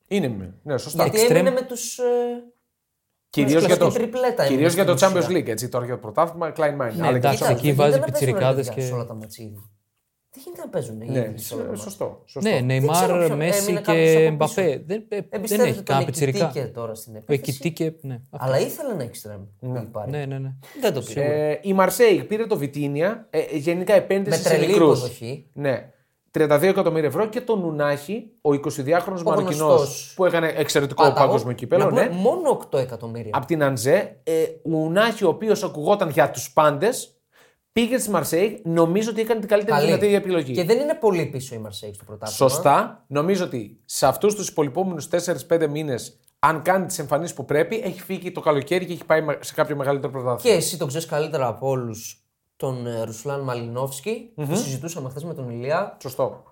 Είναι, ναι, σωστά. Γιατί Extreme. έμεινε με τους. Κυρίως με για το, κλασική τριπλέτα έμεινε κυρίως για το στην Champions ουσία. League. Έτσι, τώρα για το πρωτάθλημα, Klein Mind. Ναι, Αλλά εντάξει, και το εκεί Champions League. βάζει δεν παίζουν, ρε πιτσιρικάδες παιδιά, και- Σε όλα τα ματσίδια. Δεν γίνεται να παίζουν οι Ναι, ίδιοι σε όλα τα μάτια. σωστό. σωστό. Ναι, ξέρω Νεϊμάρ, ποιο- Μέση έμεινε κάποιος και από πίσω. Μπαφέ. Δεν, ε, δεν Εμπιστεύεται έχει τον κανένα πιτσιρικά. Εκητίκε τώρα στην Ο επίθεση. Εκητίκε, ναι. Αλλά ήθελε να εξτρέμ. η Πάρη. Ναι, ναι, ναι. Δεν το πήρε. Ε, η Μαρσέη πήρε το Βιτίνια. Ε, ε, γενικά Με επένδυση σε τρελή μικρούς. υποδοχή. Ναι. 32 εκατομμύρια ευρώ και τον Νουνάχη, ο 22χρονο Ο Μαροκινό γνωστός που έκανε εξαιρετικό Πάταγο. παγκόσμιο κύπελο. Να πούμε, Ναι. Μόνο 8 εκατομμύρια. Από την Αντζέ. Ε, Ουνάχη, ο οποίος ακουγόταν για τους πάντες, Πήγε στη Μαρσέη, νομίζω ότι έκανε την καλύτερη Καλή. δυνατή επιλογή. Και δεν είναι πολύ πίσω η Μαρσέη στο πρωτάθλημα. Σωστά. Νομίζω ότι σε αυτούς τους υπολοιπόμενους 4-5 μήνες, αν κάνει τις εμφανίσεις που πρέπει, έχει φύγει το καλοκαίρι και έχει πάει σε κάποιο μεγαλύτερο Και πρωτάθλημα. εσύ τον ξέρεις καλύτερα από όλους τον ε, Ρουσλάν Μαλινόφσκι, που συζητούσαμε χθες με τον Ηλία. Σωστό.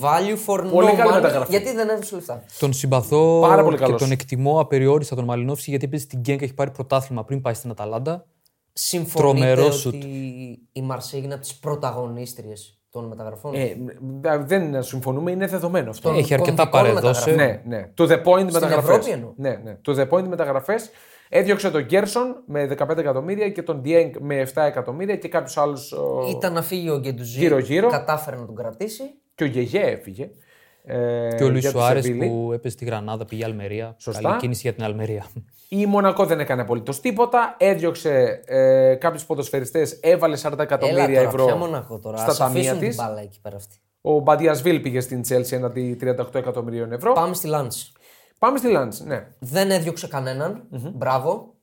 Value for Πολύ no καλή money, μεταγραφή. γιατί δεν έδωσε λεφτά. Τον συμπαθώ Πάρα πολύ και καλός. τον εκτιμώ απεριόριστα τον Μαλινόφσκι γιατί επίσης στην Γκένκ έχει πάρει πρωτάθλημα πριν πάει στην Αταλάντα. Συμφωνείτε Τρομερός ότι σουτ. η Μαρσέη είναι από τις πρωταγωνίστριες των μεταγραφών; Ε, δεν συμφωνούμε, είναι δεδομένο αυτό. Των Έχει αρκετά κομβικών παρεδώσει. μεταγραφών. Ναι, ναι. To the point μεταγραφές. Ευρώπη εννοώ. Ναι, ναι. To the point μεταγραφές. Έδιωξε τον Γκέρσον με 15 εκατομμύρια και τον Διέγκ με 7 εκατομμύρια και κάποιους άλλους. Ήταν να φύγει ο Γκεντουζή. Γύρω-γύρω. Κατάφερε να τον κρατήσει. Και ο Γεγέ έφυγε. Ε, Και ο Λουί για τη Σουάρες Σεβίλη. που έπαιζε στη Γρανάδα, πήγε Αλμερία. Σωστά. Καλή κίνηση για την Αλμερία. Η Μονακό δεν έκανε απολύτως τίποτα. Έδιωξε ε, κάποιους ποδοσφαιριστές, έβαλε 40 εκατομμύρια Έλα τώρα, ευρώ ποια Μονακό τώρα; στα Ας ταμεία αφήσουν της. την μπάλα εκεί πέρα αυτή. Ο Μπαντιασβίλ πήγε στην Chelsea έναντι 38 εκατομμυρίων ευρώ. Πάμε στη Λάντς. Πάμε στη Λανς, ναι. Δεν έδιωξε κανέναν. Μπράβο.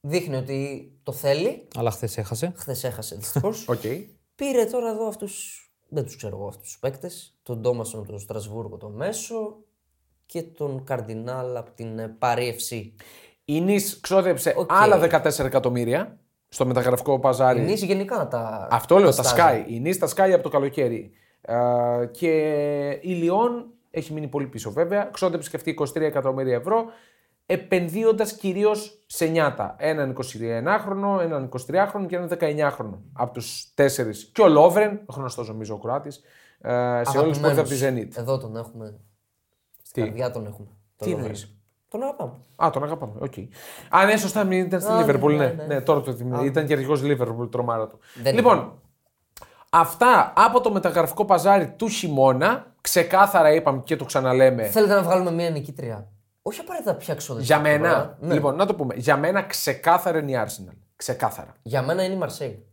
Δείχνει ότι το θέλει. Αλλά χθες έχασε. Χθες έχασε δυστυχώς. Οκ. Πήρε τώρα εδώ αυτούς. Δεν τους ξέρω εγώ αυτούς τους παίκτες. Τον Ντόμασον του Στρασβούργο το μέσο και τον Καρδινάλ από την ε, Paris FC. Η Νις ξόδεψε Οκ. άλλα 14 εκατομμύρια στο μεταγραφικό παζάρι. Νις γενικά τα. Αυτό λέω, τα στάζει. Σκάει. Η Νις τα σκάει από το καλοκαίρι. Ε, και η Λιόν έχει μείνει πολύ πίσω βέβαια. Ξόδεψε και αυτή 23 εκατομμύρια ευρώ. Επενδύοντας κυρίως σε νιάτα. Έναν 21χρονο, έναν 23χρονο και έναν 19χρονο. Από τους τέσσερις. Και ο Λόβρεν, γνωστός νομίζω ο Κροάτης, ε, σε όλους τους Αγαπημένος. από τη Zenit. Εδώ τον έχουμε. Στην Τι; καρδιά τον έχουμε. Τι Τον εννοείς; Λόβρεν. Τον αγαπάμε. Α, τον αγαπάμε. Οκ. Α, ναι, σωστά, μην ήταν στη Α, Λίβερπουλ. ναι, Ναι, ναι, ναι, ναι. τώρα το θυμάμαι. Ήταν και αρχηγός Λίβερπουλ, τρομάρα του. Δεν λοιπόν, αυτά από το μεταγραφικό παζάρι του χειμώνα. Ξεκάθαρα είπαμε και το ξαναλέμε. Θέλετε να βγάλουμε μια νικήτρια; Όχι απαραίτητα πιο ξοδευτικά. Για μένα, τώρα. Ναι. λοιπόν, να το πούμε. Για μένα ξεκάθαρα είναι η Arsenal. Ξεκάθαρα. Για μένα είναι η Μαρσέη.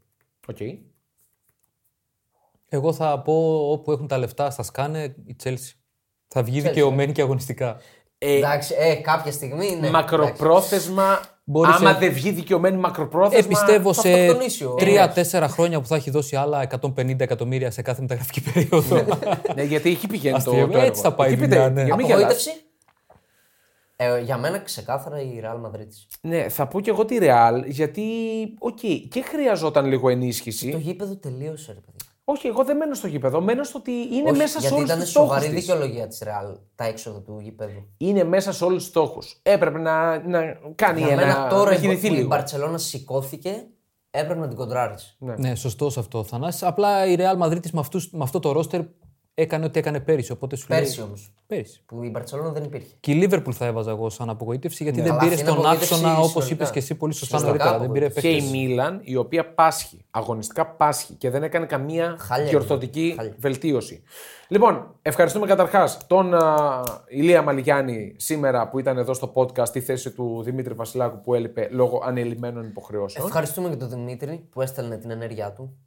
Οκ. Εγώ θα πω όπου έχουν τα λεφτά, τα σκάνε η Chelsea. Θα βγει δικαιωμένη και αγωνιστικά. Ε, Εντάξει, ε, κάποια στιγμή είναι. μακροπρόθεσμα. Μπορείς άμα σε- δεν βγει δικαιωμένη μακροπρόθεσμα. Ε, πιστεύω θα σε αυτοκτονήσει ο- 3-4 χρόνια που θα έχει δώσει άλλα 150 εκατομμύρια σε κάθε μεταγραφική περίοδο. ναι, γιατί εκεί πηγαίνει το, Αστείο, το έτσι έργο. θα πάει η Εκεί δουλειά, πηγαίνει, ναι. μην γελάς. Απογοήτευση; Ε, για μένα ξεκάθαρα η Real Madrid. Ναι, θα πω και εγώ τη Real, γιατί οκ, και χρειαζόταν λίγο ενίσχυση. Το γήπεδο τελείωσε, ρε παιδί. Όχι, εγώ δεν μένω στο γήπεδο. Μένω στο ότι είναι Όχι, μέσα σε γιατί όλους ήταν τους στόχους. σοβαρή δικαιολογία της Real τα έξοδα του γήπεδου. Είναι μέσα σε όλους τους στόχους. Έπρεπε να, να κάνει Για ένα. μένα τώρα να η- κινηθεί που η λίγο. Μπαρσελόνα σηκώθηκε, έπρεπε να την κοντράρεις. ναι, σωστός αυτό, Θανάση. Απλά η Real Madrid της με, αυτούς, με αυτό το ρόστερ έκανε ό,τι έκανε πέρυσι. Οπότε σου λέει- Πέρσι όμως. Πέρυσι. Που η Μπαρσελόνα δεν υπήρχε. Και η Liverpool θα έβαζα εγώ σαν απογοήτευση γιατί δεν Καλά, πήρε αυτή είναι στον απογοήτευση άξονα όπως ιστορικά. είπες και εσύ πολύ σωστά Ιστορικά νωρίτερα. Δεν πήρε απογοήτευση. Και η παίκτες. Μίλαν, η οποία πάσχει, αγωνιστικά πάσχει και δεν έκανε καμία Χάλια διορθωτική είναι. Χάλια. βελτίωση. Λοιπόν, ευχαριστούμε καταρχάς τον α, Ηλία Μαλιγιάννη σήμερα που ήταν εδώ στο podcast στη θέση του Δημήτρη Βασιλάκου που έλειπε λόγω ανελημμένων υποχρεώσεων. Ευχαριστούμε και τον Δημήτρη που έστελνε την ενέργειά του.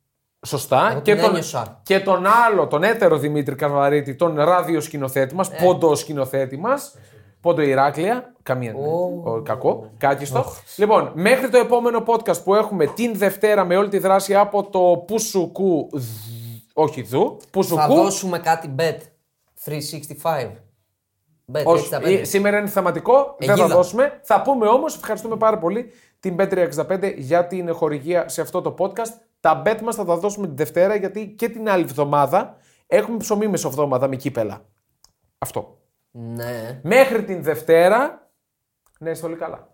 Σωστά. Εγώ Και την τον, ένιωσα. και τον άλλο, τον έτερο Δημήτρη Καρβαρίτη, τον ράδιο σκηνοθέτη μας, Ε. πόντο σκηνοθέτη μας. Πόντο Ηράκλεια. Καμία. Ω. Ο, κακό. Κάκιστο. Λοιπόν, μέχρι το επόμενο podcast που έχουμε την Δευτέρα με όλη τη δράση από το Πουσουκού. Δ- Όχι δου. Θα Πουσουκού. δώσουμε κάτι bet 365. Bet Όχι, 365. ε, σήμερα είναι θεματικό, δεν θα Αιγίδα. δώσουμε. Θα πούμε όμως, ευχαριστούμε πάρα πολύ την Bet365 για την χορηγία σε αυτό το podcast. Τα bet μας θα τα δώσουμε τη Δευτέρα γιατί και την άλλη εβδομάδα έχουμε ψωμί μεσοβδόμαδα με κύπελα. Αυτό. Ναι. Μέχρι την Δευτέρα, να είστε όλοι καλά.